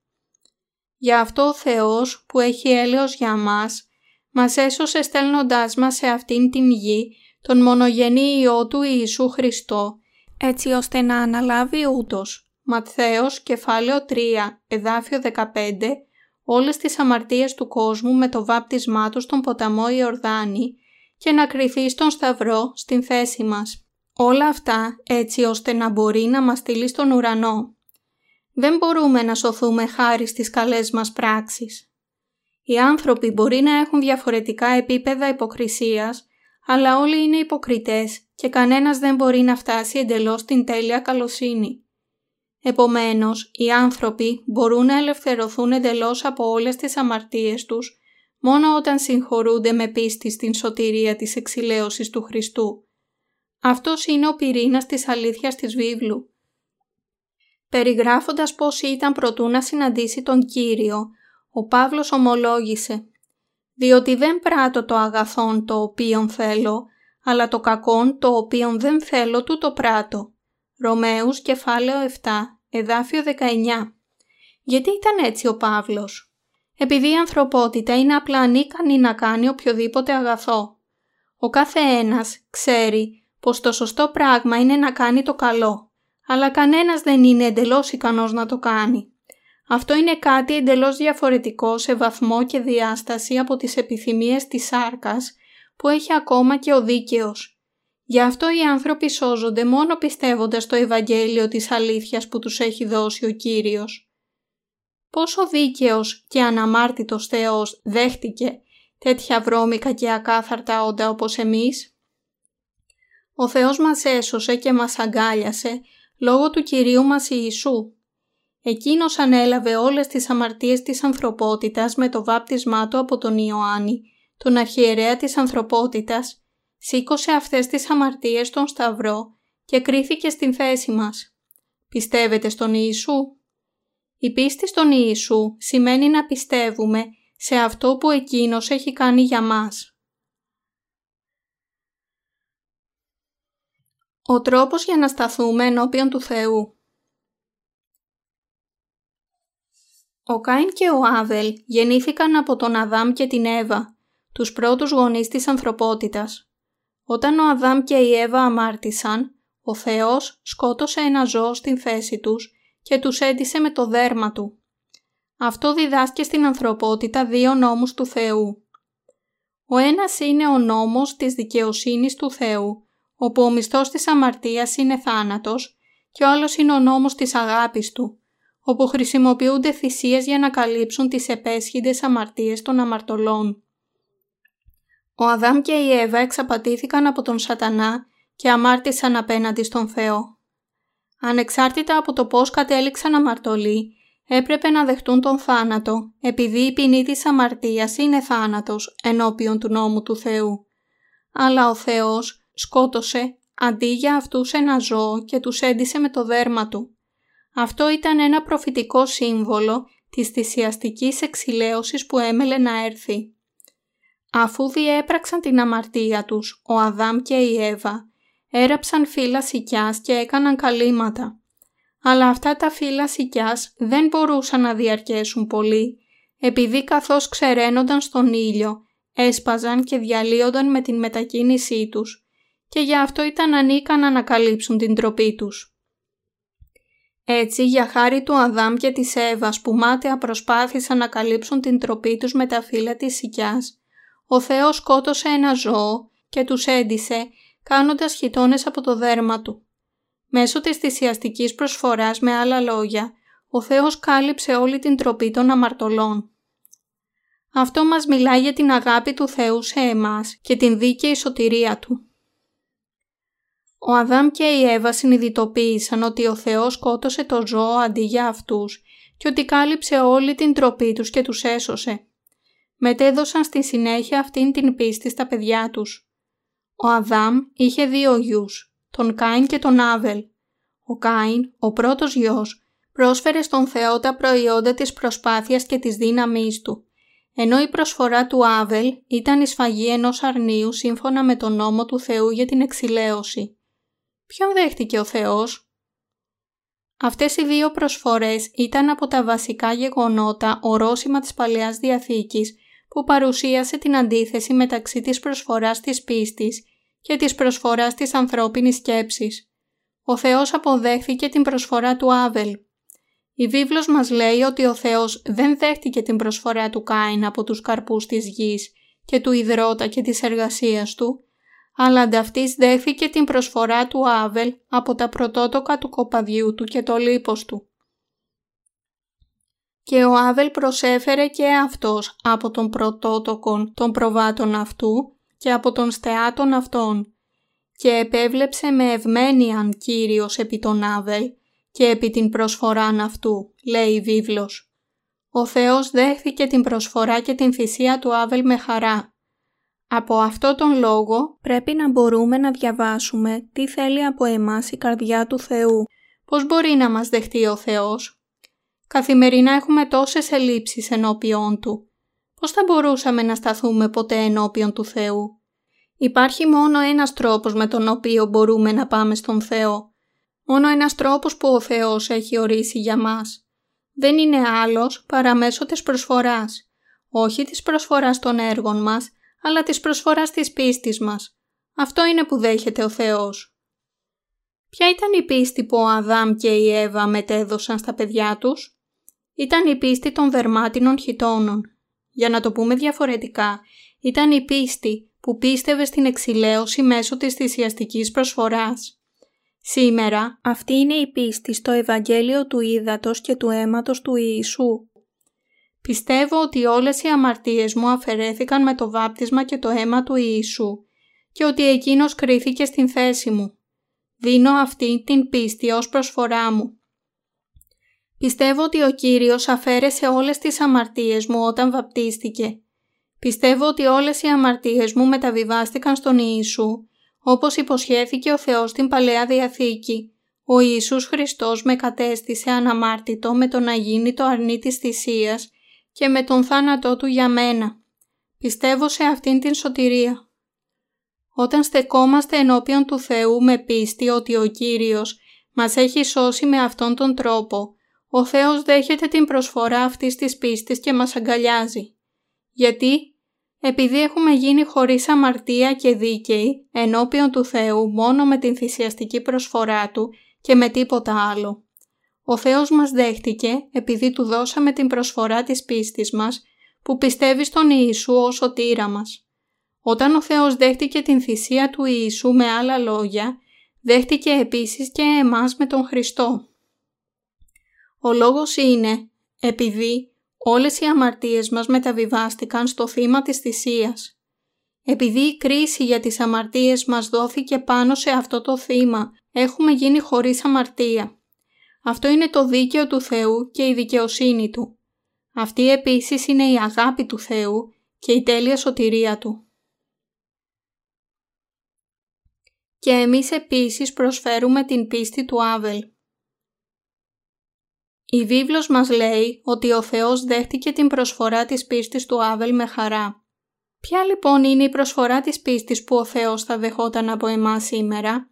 Γι' αυτό ο Θεός που έχει έλεος για μας, μας έσωσε στέλνοντάς μας σε αυτήν την γη τον μονογενή Υιό του Ιησού Χριστό, έτσι ώστε να αναλάβει ούτως. Ματθαίος, κεφάλαιο 3, εδάφιο 15, όλες τις αμαρτίες του κόσμου με το βάπτισμά τους στον ποταμό Ιορδάνη και να κρυθεί στον Σταυρό στην θέση μας. Όλα αυτά έτσι ώστε να μπορεί να μας στείλει στον ουρανό. Δεν μπορούμε να σωθούμε χάρη στις καλές μας πράξεις. Οι άνθρωποι μπορεί να έχουν διαφορετικά επίπεδα υποκρισίας, αλλά όλοι είναι υποκριτές και κανένας δεν μπορεί να φτάσει εντελώς στην τέλεια καλοσύνη. Επομένως, οι άνθρωποι μπορούν να ελευθερωθούν εντελώς από όλες τις αμαρτίες τους μόνο όταν συγχωρούνται με πίστη στην σωτηρία της εξηλαίωσης του Χριστού. Αυτός είναι ο πυρήνας της αλήθειας της βίβλου. Περιγράφοντας πώς ήταν προτού να συναντήσει τον Κύριο, ο Παύλος ομολόγησε «Διότι δεν πράττω το αγαθόν το οποίον θέλω, αλλά το κακόν το οποίον δεν θέλω του το πράττω». Ρωμαίους κεφάλαιο 7, εδάφιο 19. Γιατί ήταν έτσι ο Παύλος; Επειδή η ανθρωπότητα είναι απλά ανίκανη να κάνει οποιοδήποτε αγαθό. Ο κάθε ένας ξέρει πως το σωστό πράγμα είναι να κάνει το καλό, αλλά κανένας δεν είναι εντελώς ικανός να το κάνει. Αυτό είναι κάτι εντελώς διαφορετικό σε βαθμό και διάσταση από τις επιθυμίες της σάρκας που έχει ακόμα και ο δίκαιος. Γι' αυτό οι άνθρωποι σώζονται μόνο πιστεύοντας το Ευαγγέλιο της αλήθειας που τους έχει δώσει ο Κύριος. Πόσο δίκαιος και αναμάρτητος Θεός δέχτηκε τέτοια βρώμικα και ακάθαρτα όντα όπως εμείς; Ο Θεός μας έσωσε και μας αγκάλιασε λόγω του Κυρίου μας Ιησού. Εκείνος ανέλαβε όλες τις αμαρτίες της ανθρωπότητας με το βάπτισμά του από τον Ιωάννη, τον αρχιερέα της ανθρωπότητας σήκωσε αυτές τις αμαρτίες στον Σταυρό και κρίθηκε στην θέση μας. Πιστεύετε στον Ιησού; Η πίστη στον Ιησού σημαίνει να πιστεύουμε σε αυτό που Εκείνος έχει κάνει για μας. Ο τρόπος για να σταθούμε ενώπιον του Θεού Ο Κάιν και ο Άβελ γεννήθηκαν από τον Αδάμ και την Εύα, τους πρώτους γονείς της ανθρωπότητας. Όταν ο Αδάμ και η Εύα αμάρτησαν, ο Θεός σκότωσε ένα ζώο στην θέση τους και τους έντισε με το δέρμα του. Αυτό διδάσκει στην ανθρωπότητα δύο νόμους του Θεού. Ο ένας είναι ο νόμος της δικαιοσύνης του Θεού, όπου ο μισθός της αμαρτίας είναι θάνατος και ο άλλος είναι ο νόμος της αγάπης του, όπου χρησιμοποιούνται θυσίες για να καλύψουν τις επέσχυντες αμαρτίες των αμαρτωλών. Ο Αδάμ και η Εύα εξαπατήθηκαν από τον σατανά και αμάρτησαν απέναντι στον Θεό. Ανεξάρτητα από το πώς κατέληξαν αμαρτωλοί, έπρεπε να δεχτούν τον θάνατο, επειδή η ποινή της αμαρτίας είναι θάνατος ενώπιον του νόμου του Θεού. Αλλά ο Θεός σκότωσε αντί για αυτούς ένα ζώο και τους έντισε με το δέρμα του. Αυτό ήταν ένα προφητικό σύμβολο της θυσιαστικής εξηλαίωσης που έμελε να έρθει. Αφού διέπραξαν την αμαρτία τους, ο Αδάμ και η Εύα έραψαν φύλλα σικιάς και έκαναν καλύματα. Αλλά αυτά τα φύλλα σικιάς δεν μπορούσαν να διαρκέσουν πολύ, επειδή καθώς ξεραίνονταν στον ήλιο, έσπαζαν και διαλύονταν με την μετακίνησή τους και γι' αυτό ήταν ανίκανα να καλύψουν την τροπή τους. Έτσι, για χάρη του Αδάμ και της Εύας που μάταια προσπάθησαν να καλύψουν την τροπή τους με τα φύλλα της σικιάς, Ο Θεός σκότωσε ένα ζώο και τους έντισε κάνοντας χιτώνες από το δέρμα του. Μέσω της θυσιαστικής προσφοράς με άλλα λόγια, ο Θεός κάλυψε όλη την τροπή των αμαρτωλών. Αυτό μας μιλάει για την αγάπη του Θεού σε εμάς και την δίκαιη σωτηρία Του. Ο Αδάμ και η Εύα συνειδητοποίησαν ότι ο Θεός σκότωσε το ζώο αντί για αυτούς και ότι κάλυψε όλη την τροπή τους και τους έσωσε. Μετέδωσαν στη συνέχεια αυτήν την πίστη στα παιδιά τους. Ο Αδάμ είχε δύο γιους, τον Κάιν και τον Άβελ. Ο Κάιν, ο πρώτος γιος, πρόσφερε στον Θεό τα προϊόντα της προσπάθειας και της δύναμής του, ενώ η προσφορά του Άβελ ήταν η σφαγή ενός αρνίου σύμφωνα με τον νόμο του Θεού για την εξηλαίωση. Ποιον δέχτηκε ο Θεός; Αυτές οι δύο προσφορές ήταν από τα βασικά γεγονότα ορόσημα της Παλαιάς Διαθήκης που παρουσίασε την αντίθεση μεταξύ της προσφοράς της πίστης και της προσφοράς της ανθρώπινης σκέψης. Ο Θεός αποδέχθηκε την προσφορά του Άβελ. Η βίβλος μας λέει ότι ο Θεός δεν δέχτηκε την προσφορά του Κάιν από τους καρπούς της γης και του υδρότα και της εργασίας του, αλλά ανταυτής δέχθηκε την προσφορά του Άβελ από τα πρωτότοκα του κοπαδιού του και το λίπος του. Και ο Άβελ προσέφερε και αυτός από τον πρωτότοκον των προβάτων αυτού και από τον στεάτων αυτών και επέβλεψε με ευμένιαν Κύριος επί τον Άβελ και επί την προσφοράν αυτού, λέει η βίβλος. Ο Θεός δέχθηκε την προσφορά και την θυσία του Άβελ με χαρά. Από αυτό τον λόγο πρέπει να μπορούμε να διαβάσουμε τι θέλει από εμάς η καρδιά του Θεού. Πώς μπορεί να μας δεχτεί ο Θεός; Καθημερινά έχουμε τόσες ελλείψεις ενώπιόν Του πώς θα μπορούσαμε να σταθούμε ποτέ ενώπιον του Θεού; Υπάρχει μόνο ένας τρόπος με τον οποίο μπορούμε να πάμε στον Θεό. Μόνο ένας τρόπος που ο Θεός έχει ορίσει για μας. Δεν είναι άλλος παρά μέσω της προσφοράς. Όχι της προσφοράς των έργων μας, αλλά της προσφοράς της πίστης μας. Αυτό είναι που δέχεται ο Θεός. Ποια ήταν η πίστη που ο Αδάμ και η Εύα μετέδωσαν στα παιδιά τους; Ήταν η πίστη των δερμάτινων χιτώνων. Για να το πούμε διαφορετικά, ήταν η πίστη που πίστευε στην εξηλαίωση μέσω της θυσιαστικής προσφοράς. Σήμερα αυτή είναι η πίστη στο Ευαγγέλιο του Ήδατος και του αίματος του Ιησού. Πιστεύω ότι όλες οι αμαρτίες μου αφαιρέθηκαν με το βάπτισμα και το αίμα του Ιησού και ότι Εκείνος κρίθηκε στην θέση μου. Δίνω αυτή την πίστη ως προσφορά μου. Πιστεύω ότι ο Κύριος αφαίρεσε όλες τις αμαρτίες μου όταν βαπτίστηκε. Πιστεύω ότι όλες οι αμαρτίες μου μεταβιβάστηκαν στον Ιησού, όπως υποσχέθηκε ο Θεός στην Παλαιά Διαθήκη. Ο Ιησούς Χριστός με κατέστησε αναμάρτητο με το να γίνει το αρνί της θυσίας και με τον θάνατό Του για μένα. Πιστεύω σε αυτήν την σωτηρία. Όταν στεκόμαστε ενώπιον του Θεού με πίστη ότι ο Κύριος μας έχει σώσει με αυτόν τον τρόπο, ο Θεός δέχεται την προσφορά αυτής της πίστης και μας αγκαλιάζει. Γιατί; Επειδή έχουμε γίνει χωρίς αμαρτία και δίκαιοι ενώπιον του Θεού μόνο με την θυσιαστική προσφορά Του και με τίποτα άλλο. Ο Θεός μας δέχτηκε επειδή Του δώσαμε την προσφορά της πίστης μας που πιστεύει στον Ιησού ως σωτήρα μας. Όταν ο Θεός δέχτηκε την θυσία του Ιησού με άλλα λόγια, δέχτηκε επίσης και εμάς με τον Χριστό. Ο λόγος είναι επειδή όλες οι αμαρτίες μας μεταβιβάστηκαν στο θύμα της θυσίας. Επειδή η κρίση για τις αμαρτίες μας δόθηκε πάνω σε αυτό το θύμα, έχουμε γίνει χωρίς αμαρτία. Αυτό είναι το δίκαιο του Θεού και η δικαιοσύνη Του. Αυτή επίσης είναι η αγάπη του Θεού και η τέλεια σωτηρία Του. Και εμείς επίσης προσφέρουμε την πίστη του Άβελ. Η βίβλος μας λέει ότι ο Θεός δέχτηκε την προσφορά της πίστης του Άβελ με χαρά. Ποια λοιπόν είναι η προσφορά της πίστης που ο Θεός θα δεχόταν από εμάς σήμερα;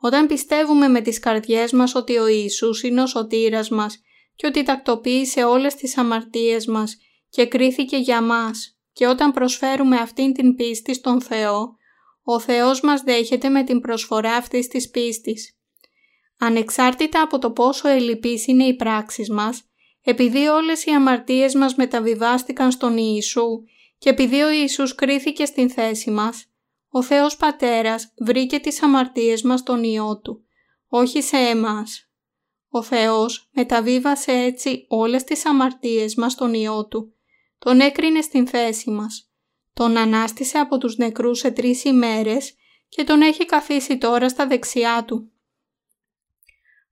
Όταν πιστεύουμε με τις καρδιές μας ότι ο Ιησούς είναι ο σωτήρας μας και ότι τακτοποίησε όλες τις αμαρτίες μας και κρίθηκε για μας και όταν προσφέρουμε αυτήν την πίστη στον Θεό, ο Θεός μας δέχεται με την προσφορά αυτής της πίστης. Ανεξάρτητα από το πόσο ελλειπής είναι οι πράξεις μας, επειδή όλες οι αμαρτίες μας μεταβιβάστηκαν στον Ιησού και επειδή ο Ιησούς κρίθηκε στην θέση μας, ο Θεός Πατέρας βρήκε τις αμαρτίες μας στον Υιό Του, όχι σε εμάς. Ο Θεός μεταβίβασε έτσι όλες τις αμαρτίες μας στον Υιό Του. Τον έκρινε στην θέση μας. Τον ανάστησε από τους νεκρούς σε τρεις ημέρες και τον έχει καθίσει τώρα στα δεξιά Του.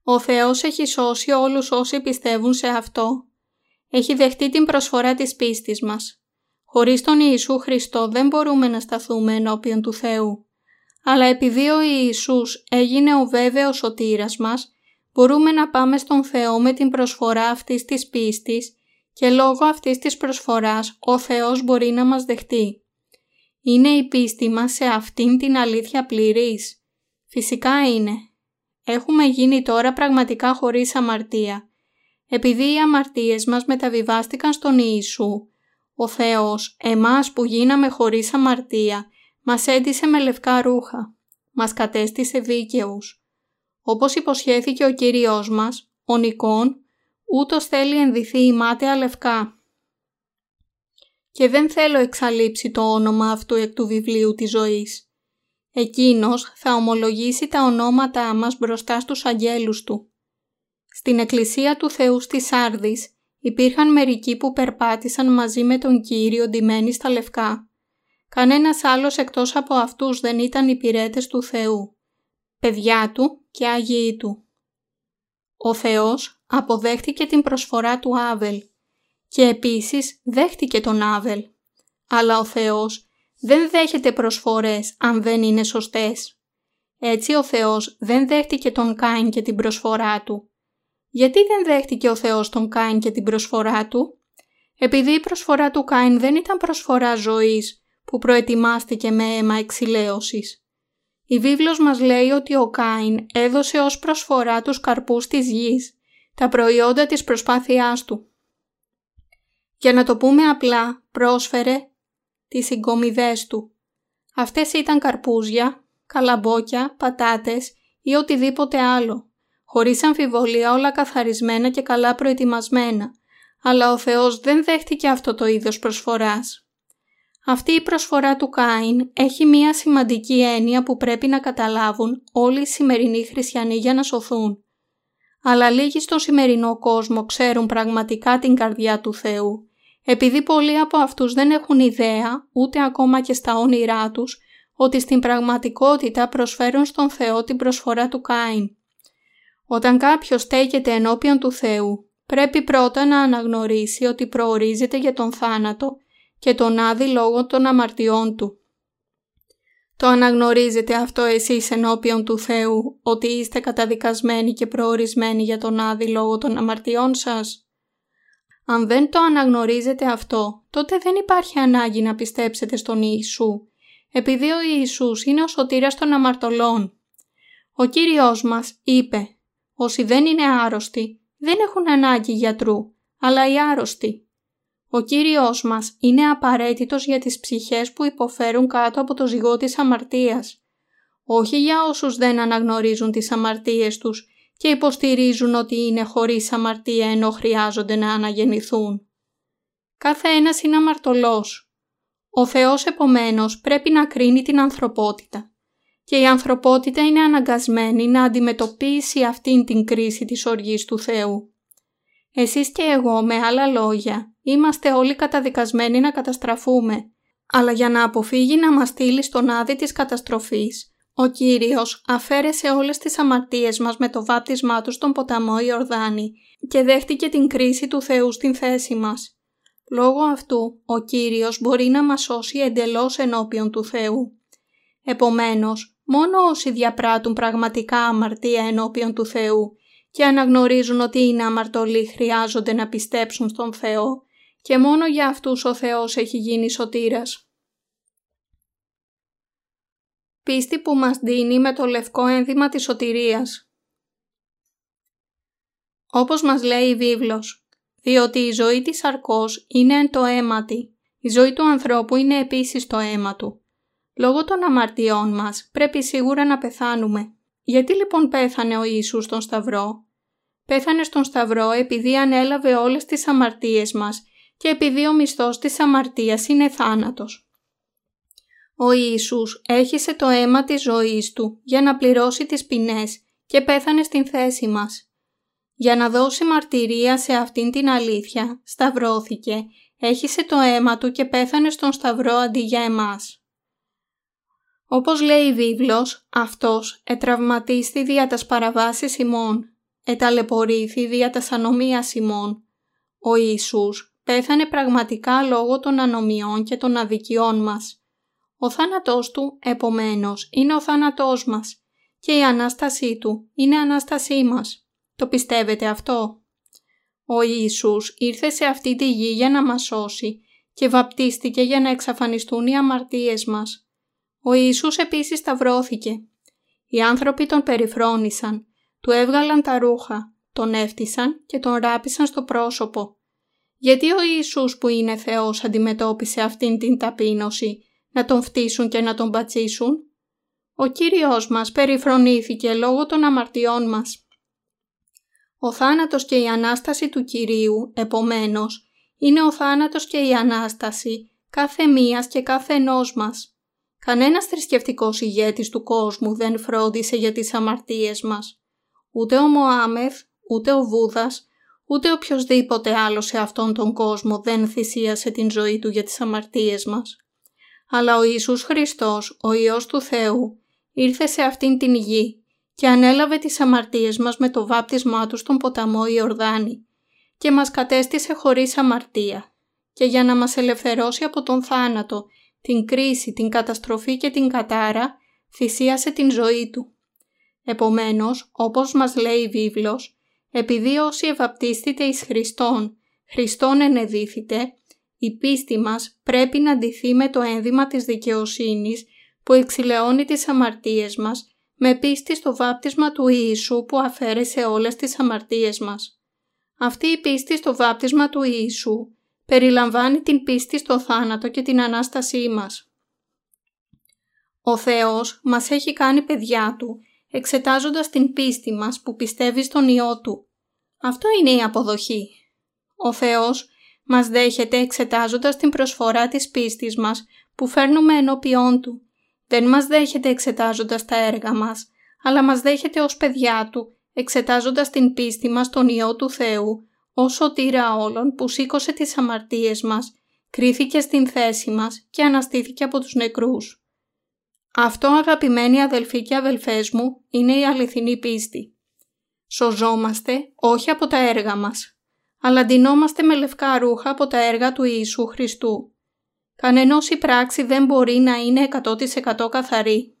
Ο Θεός έχει σώσει όλους όσοι πιστεύουν σε Αυτό. Έχει δεχτεί την προσφορά της πίστης μας. Χωρίς τον Ιησού Χριστό δεν μπορούμε να σταθούμε ενώπιον του Θεού. Αλλά επειδή ο Ιησούς έγινε ο βέβαιος σωτήρας μας, μπορούμε να πάμε στον Θεό με την προσφορά αυτής της πίστης και λόγω αυτής της προσφοράς ο Θεός μπορεί να μας δεχτεί. Είναι η πίστη μας σε αυτήν την αλήθεια πληρής. Φυσικά είναι. Έχουμε γίνει τώρα πραγματικά χωρίς αμαρτία. Επειδή οι αμαρτίες μας μεταβιβάστηκαν στον Ιησού, ο Θεός, εμάς που γίναμε χωρίς αμαρτία, μας έντισε με λευκά ρούχα. Μας κατέστησε δίκαιους. Όπως υποσχέθηκε ο Κύριος μας, ο Νικόν, ούτως θέλει ενδυθεί η μάταια λευκά. Και δεν θέλω εξαλείψει το όνομα αυτού εκ του βιβλίου της ζωής. Εκείνος θα ομολογήσει τα ονόματά μας μπροστά στους αγγέλους του. Στην Εκκλησία του Θεού στη Σάρδης υπήρχαν μερικοί που περπάτησαν μαζί με τον Κύριο ντυμένοι στα λευκά. Κανένας άλλος εκτός από αυτούς δεν ήταν υπηρέτες του Θεού, παιδιά Του και Άγιοι Του. Ο Θεός αποδέχτηκε την προσφορά του Άβελ και επίσης δέχτηκε τον Άβελ. Αλλά ο Θεός δεν δέχεται προσφορές αν δεν είναι σωστές. Έτσι ο Θεός δεν δέχτηκε τον Κάιν και την προσφορά του. Γιατί δεν δέχτηκε ο Θεός τον Κάιν και την προσφορά του; Επειδή η προσφορά του Κάιν δεν ήταν προσφορά ζωής που προετοιμάστηκε με αίμα εξηλαίωσης. Η βίβλος μας λέει ότι ο Κάιν έδωσε ως προσφορά τους καρπούς της γης, τα προϊόντα της προσπάθειάς του. Για να το πούμε απλά, πρόσφερε τις συγκομιδές του. Αυτές ήταν καρπούζια, καλαμπόκια, πατάτες ή οτιδήποτε άλλο. Χωρίς αμφιβολία όλα καθαρισμένα και καλά προετοιμασμένα. Αλλά ο Θεός δεν δέχτηκε αυτό το είδος προσφοράς. Αυτή η προσφορά του Κάιν έχει μία σημαντική έννοια που πρέπει να καταλάβουν όλοι οι σημερινοί χριστιανοί για να σωθούν. Αλλά λίγοι στο σημερινό κόσμο ξέρουν πραγματικά την καρδιά του Θεού επειδή πολλοί από αυτούς δεν έχουν ιδέα, ούτε ακόμα και στα όνειρά τους, ότι στην πραγματικότητα προσφέρουν στον Θεό την προσφορά του Κάιν. Όταν κάποιος στέκεται ενώπιον του Θεού, πρέπει πρώτα να αναγνωρίσει ότι προορίζεται για τον θάνατο και τον άδει λόγω των αμαρτιών του. Το αναγνωρίζετε αυτό εσείς ενώπιον του Θεού, ότι είστε καταδικασμένοι και προορισμένοι για τον άδει λόγω των αμαρτιών σας; Αν δεν το αναγνωρίζετε αυτό, τότε δεν υπάρχει ανάγκη να πιστέψετε στον Ιησού, επειδή ο Ιησούς είναι ο σωτήρας των αμαρτωλών. Ο Κύριος μας είπε «Όσοι δεν είναι άρρωστοι, δεν έχουν ανάγκη γιατρού, αλλά οι άρρωστοι». Ο Κύριος μας είναι απαραίτητος για τις ψυχές που υποφέρουν κάτω από το ζυγό της αμαρτίας. Όχι για όσους δεν αναγνωρίζουν τις αμαρτίες τους και υποστηρίζουν ότι είναι χωρίς αμαρτία ενώ χρειάζονται να αναγεννηθούν. Κάθε ένας είναι αμαρτωλός. Ο Θεός επομένως πρέπει να κρίνει την ανθρωπότητα και η ανθρωπότητα είναι αναγκασμένη να αντιμετωπίσει αυτήν την κρίση της οργής του Θεού. Εσείς και εγώ με άλλα λόγια είμαστε όλοι καταδικασμένοι να καταστραφούμε, αλλά για να αποφύγει να μας στείλει στον άδει της καταστροφής, ο Κύριος αφαίρεσε όλες τις αμαρτίες μας με το βάπτισμά του στον ποταμό Ιορδάνη και δέχτηκε την κρίση του Θεού στην θέση μας. Λόγω αυτού, ο Κύριος μπορεί να μας σώσει εντελώς ενώπιον του Θεού. Επομένως, μόνο όσοι διαπράττουν πραγματικά αμαρτία ενώπιον του Θεού και αναγνωρίζουν ότι είναι αμαρτωλοί χρειάζονται να πιστέψουν στον Θεό και μόνο για αυτούς ο Θεός έχει γίνει σωτήρας. πίστη που μας δίνει με το λευκό ένδυμα της σωτηρίας. Όπως μας λέει η βίβλος, διότι η ζωή της αρκός είναι εν το αίμα η ζωή του ανθρώπου είναι επίσης το αίμα του. Λόγω των αμαρτιών μας πρέπει σίγουρα να πεθάνουμε. Γιατί λοιπόν πέθανε ο Ιησούς στον Σταυρό; Πέθανε στον Σταυρό επειδή ανέλαβε όλες τις αμαρτίες μας και επειδή ο μισθός της αμαρτίας είναι θάνατος. Ο Ιησούς έχισε το αίμα της ζωής Του για να πληρώσει τις ποινές και πέθανε στην θέση μας. Για να δώσει μαρτυρία σε αυτήν την αλήθεια, σταυρώθηκε, έχισε το αίμα Του και πέθανε στον σταυρό αντί για εμάς. Όπως λέει η βίβλος, αυτός ετραυματίστη δια τας παραβάσεις ημών, εταλαιπωρήθη δια τας ανομίας ημών. Ο Ιησούς πέθανε πραγματικά λόγω των ανομιών και των αδικιών μας. Ο θάνατός Του, επομένως, είναι ο θάνατός μας και η Ανάστασή Του είναι Ανάστασή μας. Το πιστεύετε αυτό; Ο Ιησούς ήρθε σε αυτή τη γη για να μας σώσει και βαπτίστηκε για να εξαφανιστούν οι αμαρτίες μας. Ο Ιησούς επίσης σταυρώθηκε. Οι άνθρωποι τον περιφρόνησαν, του έβγαλαν τα ρούχα, τον έφτισαν και τον ράπησαν στο πρόσωπο. Γιατί ο Ιησούς που είναι Θεός αντιμετώπισε αυτήν την ταπείνωση, να τον φτύσουν και να τον πατσίσουν; Ο Κύριος μας περιφρονήθηκε λόγω των αμαρτιών μας. Ο θάνατος και η Ανάσταση του Κυρίου, επομένως, είναι ο θάνατος και η Ανάσταση κάθε μίας και κάθε ενός μας. Κανένας θρησκευτικός ηγέτης του κόσμου δεν φρόντισε για τις αμαρτίες μας. Ούτε ο Μωάμεθ, ούτε ο Βούδας, ούτε οποιοδήποτε άλλο σε αυτόν τον κόσμο δεν θυσίασε την ζωή του για τις αμαρτίες μας. Αλλά ο Ιησούς Χριστός, ο Υιός του Θεού, ήρθε σε αυτήν την γη και ανέλαβε τις αμαρτίες μας με το βάπτισμά του στον ποταμό Ιορδάνη και μας κατέστησε χωρίς αμαρτία και για να μας ελευθερώσει από τον θάνατο την κρίση, την καταστροφή και την κατάρα, θυσίασε την ζωή του. Επομένως, όπως μας λέει η βίβλος, επειδή όσοι ευαπτίστητε εις Χριστόν, Χριστόν ενεδίθητε, η πίστη μας πρέπει να αντιθεί με το ένδυμα της δικαιοσύνης που εξηλαιώνει τις αμαρτίες μας με πίστη στο βάπτισμα του Ιησού που αφαίρεσε όλες τις αμαρτίες μας. Αυτή η πίστη στο βάπτισμα του Ιησού περιλαμβάνει την πίστη στο θάνατο και την Ανάστασή μας. Ο Θεός μας έχει κάνει παιδιά Του, εξετάζοντας την πίστη μας που πιστεύει στον Υιό Του. Αυτό είναι η αποδοχή. Ο Θεός μας δέχεται εξετάζοντας την προσφορά της πίστης μας που φέρνουμε ενώπιόν Του. Δεν μας δέχεται εξετάζοντας τα έργα μας, αλλά μας δέχεται ως παιδιά Του, εξετάζοντας την πίστη μας στον Υιό του Θεού ο σωτήρα όλων που σήκωσε τις αμαρτίες μας, κρίθηκε στην θέση μας και αναστήθηκε από τους νεκρούς. Αυτό αγαπημένοι αδελφοί και αδελφές μου είναι η αληθινή πίστη. Σωζόμαστε όχι από τα έργα μας, αλλά ντυνόμαστε με λευκά ρούχα από τα έργα του Ιησού Χριστού. Κανενός η πράξη δεν μπορεί να είναι 100% καθαρή.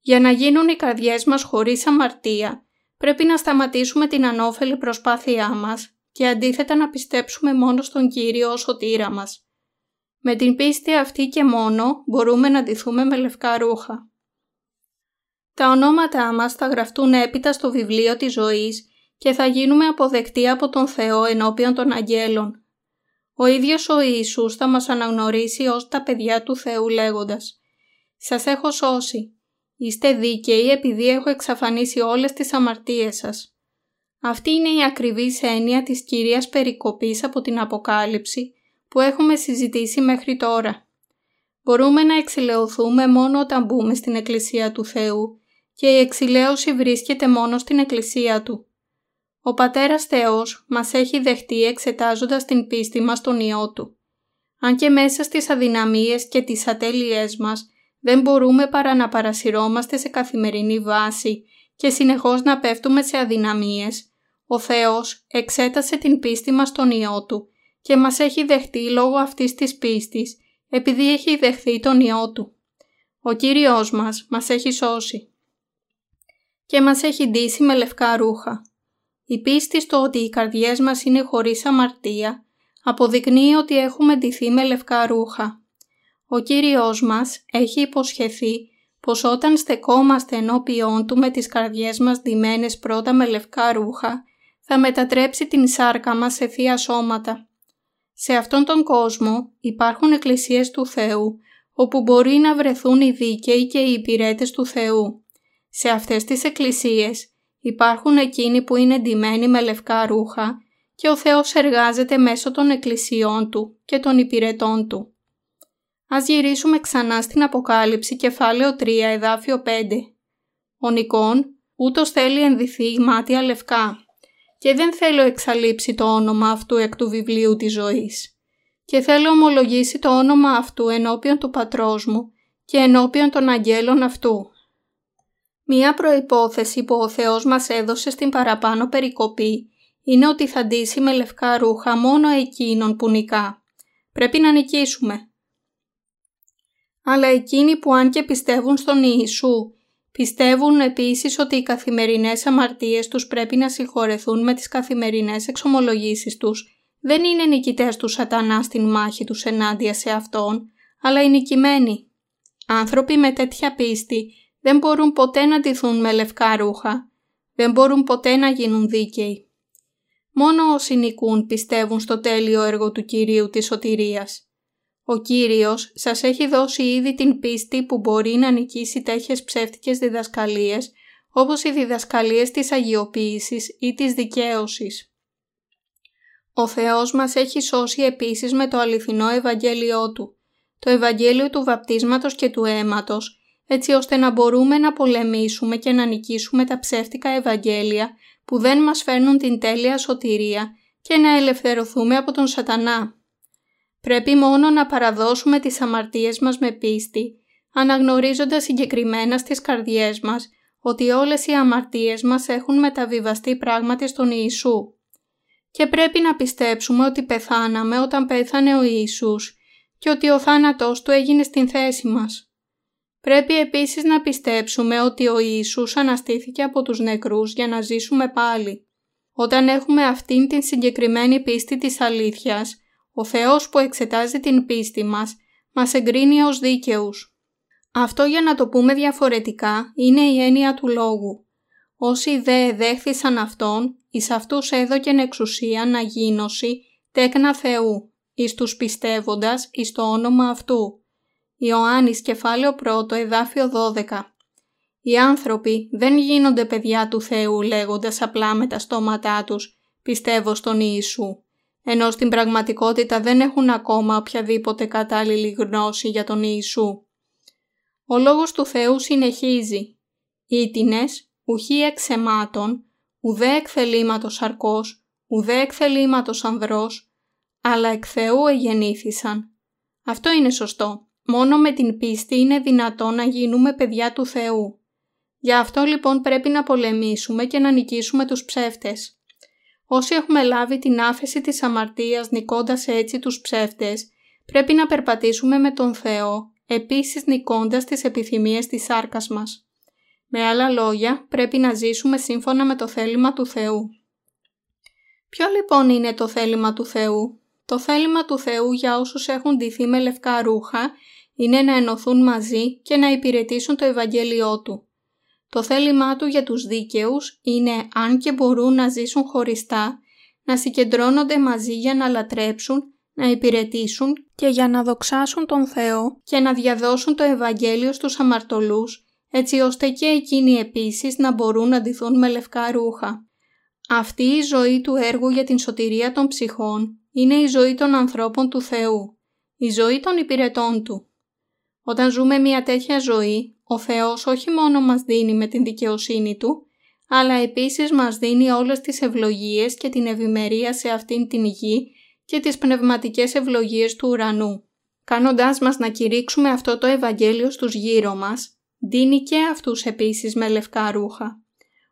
Για να γίνουν οι καρδιές μας χωρίς αμαρτία, πρέπει να σταματήσουμε την ανώφελη προσπάθειά μας και αντίθετα να πιστέψουμε μόνο στον Κύριο ως σωτήρα μας. Με την πίστη αυτή και μόνο μπορούμε να ντυθούμε με λευκά ρούχα. Τα ονόματά μας θα γραφτούν έπειτα στο βιβλίο της ζωής και θα γίνουμε αποδεκτοί από τον Θεό ενώπιον των αγγέλων. Ο ίδιος ο Ιησούς θα μας αναγνωρίσει ως τα παιδιά του Θεού λέγοντας «Σας έχω σώσει. Είστε δίκαιοι επειδή έχω εξαφανίσει όλες τις αμαρτίες σας». Αυτή είναι η ακριβής έννοια της κυρίας περικοπής από την Αποκάλυψη που έχουμε συζητήσει μέχρι τώρα. Μπορούμε να εξηλαιωθούμε μόνο όταν μπούμε στην Εκκλησία του Θεού και η εξηλαίωση βρίσκεται μόνο στην Εκκλησία Του. Ο Πατέρας Θεός μας έχει δεχτεί εξετάζοντας την πίστη μας στον Υιό Του. Αν και μέσα στις αδυναμίες και τις ατέλειές μας δεν μπορούμε παρά να παρασυρώμαστε σε καθημερινή βάση και συνεχώς να πέφτουμε σε αδυναμίες, ο Θεός εξέτασε την πίστη μας στον Υιό Του και μας έχει δεχτεί λόγω αυτής της πίστης επειδή έχει δεχθεί τον Υιό Του. Ο Κύριος μας μας έχει σώσει και μας έχει ντύσει με λευκά ρούχα. Η πίστη στο ότι οι καρδιές μας είναι χωρίς αμαρτία αποδεικνύει ότι έχουμε ντυθεί με λευκά ρούχα. Ο Κύριος μας έχει υποσχεθεί πως όταν στεκόμαστε ενώπιόν Του με τις καρδιές μας ντυμένες πρώτα με λευκά ρούχα θα μετατρέψει την σάρκα μας σε θεία σώματα. Σε αυτόν τον κόσμο υπάρχουν εκκλησίες του Θεού, όπου μπορεί να βρεθούν οι δίκαιοι και οι υπηρέτες του Θεού. Σε αυτές τις εκκλησίες υπάρχουν εκείνοι που είναι ντυμένοι με λευκά ρούχα και ο Θεός εργάζεται μέσω των εκκλησιών Του και των υπηρετών Του. Ας γυρίσουμε ξανά στην Αποκάλυψη κεφάλαιο 3 εδάφιο 5. Ο Νικόν ούτως θέλει ενδυθεί μάτια λευκά και δεν θέλω εξαλείψει το όνομα αυτού εκ του βιβλίου της ζωής. Και θέλω ομολογήσει το όνομα αυτού ενώπιον του πατρός μου και ενώπιον των αγγέλων αυτού. Μία προϋπόθεση που ο Θεός μας έδωσε στην παραπάνω περικοπή είναι ότι θα ντύσει με λευκά ρούχα μόνο εκείνον που νικά. Πρέπει να νικήσουμε. Αλλά εκείνοι που αν και πιστεύουν στον Ιησού, πιστεύουν επίσης ότι οι καθημερινές αμαρτίες τους πρέπει να συγχωρεθούν με τις καθημερινές εξομολογήσεις τους, δεν είναι νικητές του σατανά στην μάχη τους ενάντια σε Αυτόν, αλλά οι νικημένοι. Άνθρωποι με τέτοια πίστη δεν μπορούν ποτέ να ντυθούν με λευκά ρούχα, δεν μπορούν ποτέ να γίνουν δίκαιοι. Μόνο όσοι νικούν πιστεύουν στο τέλειο έργο του Κυρίου της σωτηρίας. Ο Κύριος σας έχει δώσει ήδη την πίστη που μπορεί να νικήσει τέτοιες ψεύτικες διδασκαλίες όπως οι διδασκαλίες της αγιοποίησης ή της δικαίωσης. Ο Θεός μας έχει σώσει επίσης με το αληθινό Ευαγγέλιό Του, το Ευαγγέλιο του βαπτίσματος και του αίματος, έτσι ώστε να μπορούμε να πολεμήσουμε και να νικήσουμε τα ψεύτικα Ευαγγέλια που δεν μας φέρνουν την τέλεια σωτηρία και να ελευθερωθούμε από τον σατανά. Πρέπει μόνο να παραδώσουμε τις αμαρτίες μας με πίστη, αναγνωρίζοντας συγκεκριμένα στις καρδιές μας ότι όλες οι αμαρτίες μας έχουν μεταβιβαστεί πράγματι στον Ιησού. Και πρέπει να πιστέψουμε ότι πεθάναμε όταν πέθανε ο Ιησούς και ότι ο θάνατός Του έγινε στην θέση μας. Πρέπει επίσης να πιστέψουμε ότι ο Ιησούς αναστήθηκε από τους νεκρούς για να ζήσουμε πάλι. Όταν έχουμε αυτήν την συγκεκριμένη πίστη της αλήθειας, ο Θεός που εξετάζει την πίστη μας, μας εγκρίνει ως δίκαιους. Αυτό για να το πούμε διαφορετικά είναι η έννοια του λόγου. Όσοι δε δέχθησαν Αυτόν, εις αυτούς έδωκεν εξουσία να γίνωση τέκνα Θεού, εις τους πιστεύοντας εις το όνομα Αυτού. Ιωάννης κεφάλαιο 1 εδάφιο 12 Οι άνθρωποι δεν γίνονται παιδιά του Θεού λέγοντας απλά με τα στόματά τους «πιστεύω στον Ιησού» ενώ στην πραγματικότητα δεν έχουν ακόμα οποιαδήποτε κατάλληλη γνώση για τον Ιησού. Ο Λόγος του Θεού συνεχίζει «Ήτινες, ουχή εξεμάτων, ουδέ εκθελήματος αρκός, ουδέ εκθελήματος ανδρός, αλλά εκ Θεού εγεννήθησαν». Αυτό είναι σωστό. Μόνο με την πίστη είναι δυνατό να γίνουμε παιδιά του Θεού. Γι' αυτό λοιπόν πρέπει να πολεμήσουμε και να νικήσουμε τους ψεύτες. Όσοι έχουμε λάβει την άφεση της αμαρτίας νικώντας έτσι τους ψεύτες, πρέπει να περπατήσουμε με τον Θεό, επίσης νικώντας τις επιθυμίες της σάρκας μας. Με άλλα λόγια, πρέπει να ζήσουμε σύμφωνα με το θέλημα του Θεού. Ποιο λοιπόν είναι το θέλημα του Θεού; Το θέλημα του Θεού για όσους έχουν ντυθεί με λευκά ρούχα είναι να ενωθούν μαζί και να υπηρετήσουν το Ευαγγέλιό Του. Το θέλημά Του για τους δίκαιους είναι, αν και μπορούν να ζήσουν χωριστά, να συγκεντρώνονται μαζί για να λατρέψουν, να υπηρετήσουν και για να δοξάσουν τον Θεό και να διαδώσουν το Ευαγγέλιο στους αμαρτωλούς, έτσι ώστε και εκείνοι επίσης να μπορούν να ντυθούν με λευκά ρούχα. Αυτή η ζωή του έργου για την σωτηρία των ψυχών είναι η ζωή των ανθρώπων του Θεού, η ζωή των υπηρετών Του. Όταν ζούμε μια τέτοια ζωή, ο Θεός όχι μόνο μας δίνει με την δικαιοσύνη Του, αλλά επίσης μας δίνει όλες τις ευλογίες και την ευημερία σε αυτήν την γη και τις πνευματικές ευλογίες του ουρανού. Κάνοντάς μας να κηρύξουμε αυτό το Ευαγγέλιο στους γύρω μας, δίνει και αυτούς επίσης με λευκά ρούχα.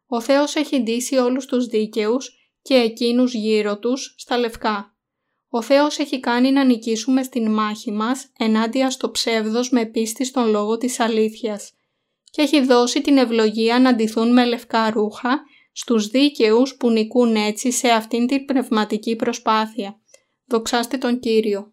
Ο Θεός έχει ντύσει όλους τους δίκαιους και εκείνους γύρω τους στα λευκά. Ο Θεός έχει κάνει να νικήσουμε στην μάχη μας ενάντια στο ψεύδος με πίστη στον λόγο της αλήθειας και έχει δώσει την ευλογία να ντυθούν με λευκά ρούχα στους δίκαιους που νικούν έτσι σε αυτήν την πνευματική προσπάθεια. Δοξάστε τον Κύριο.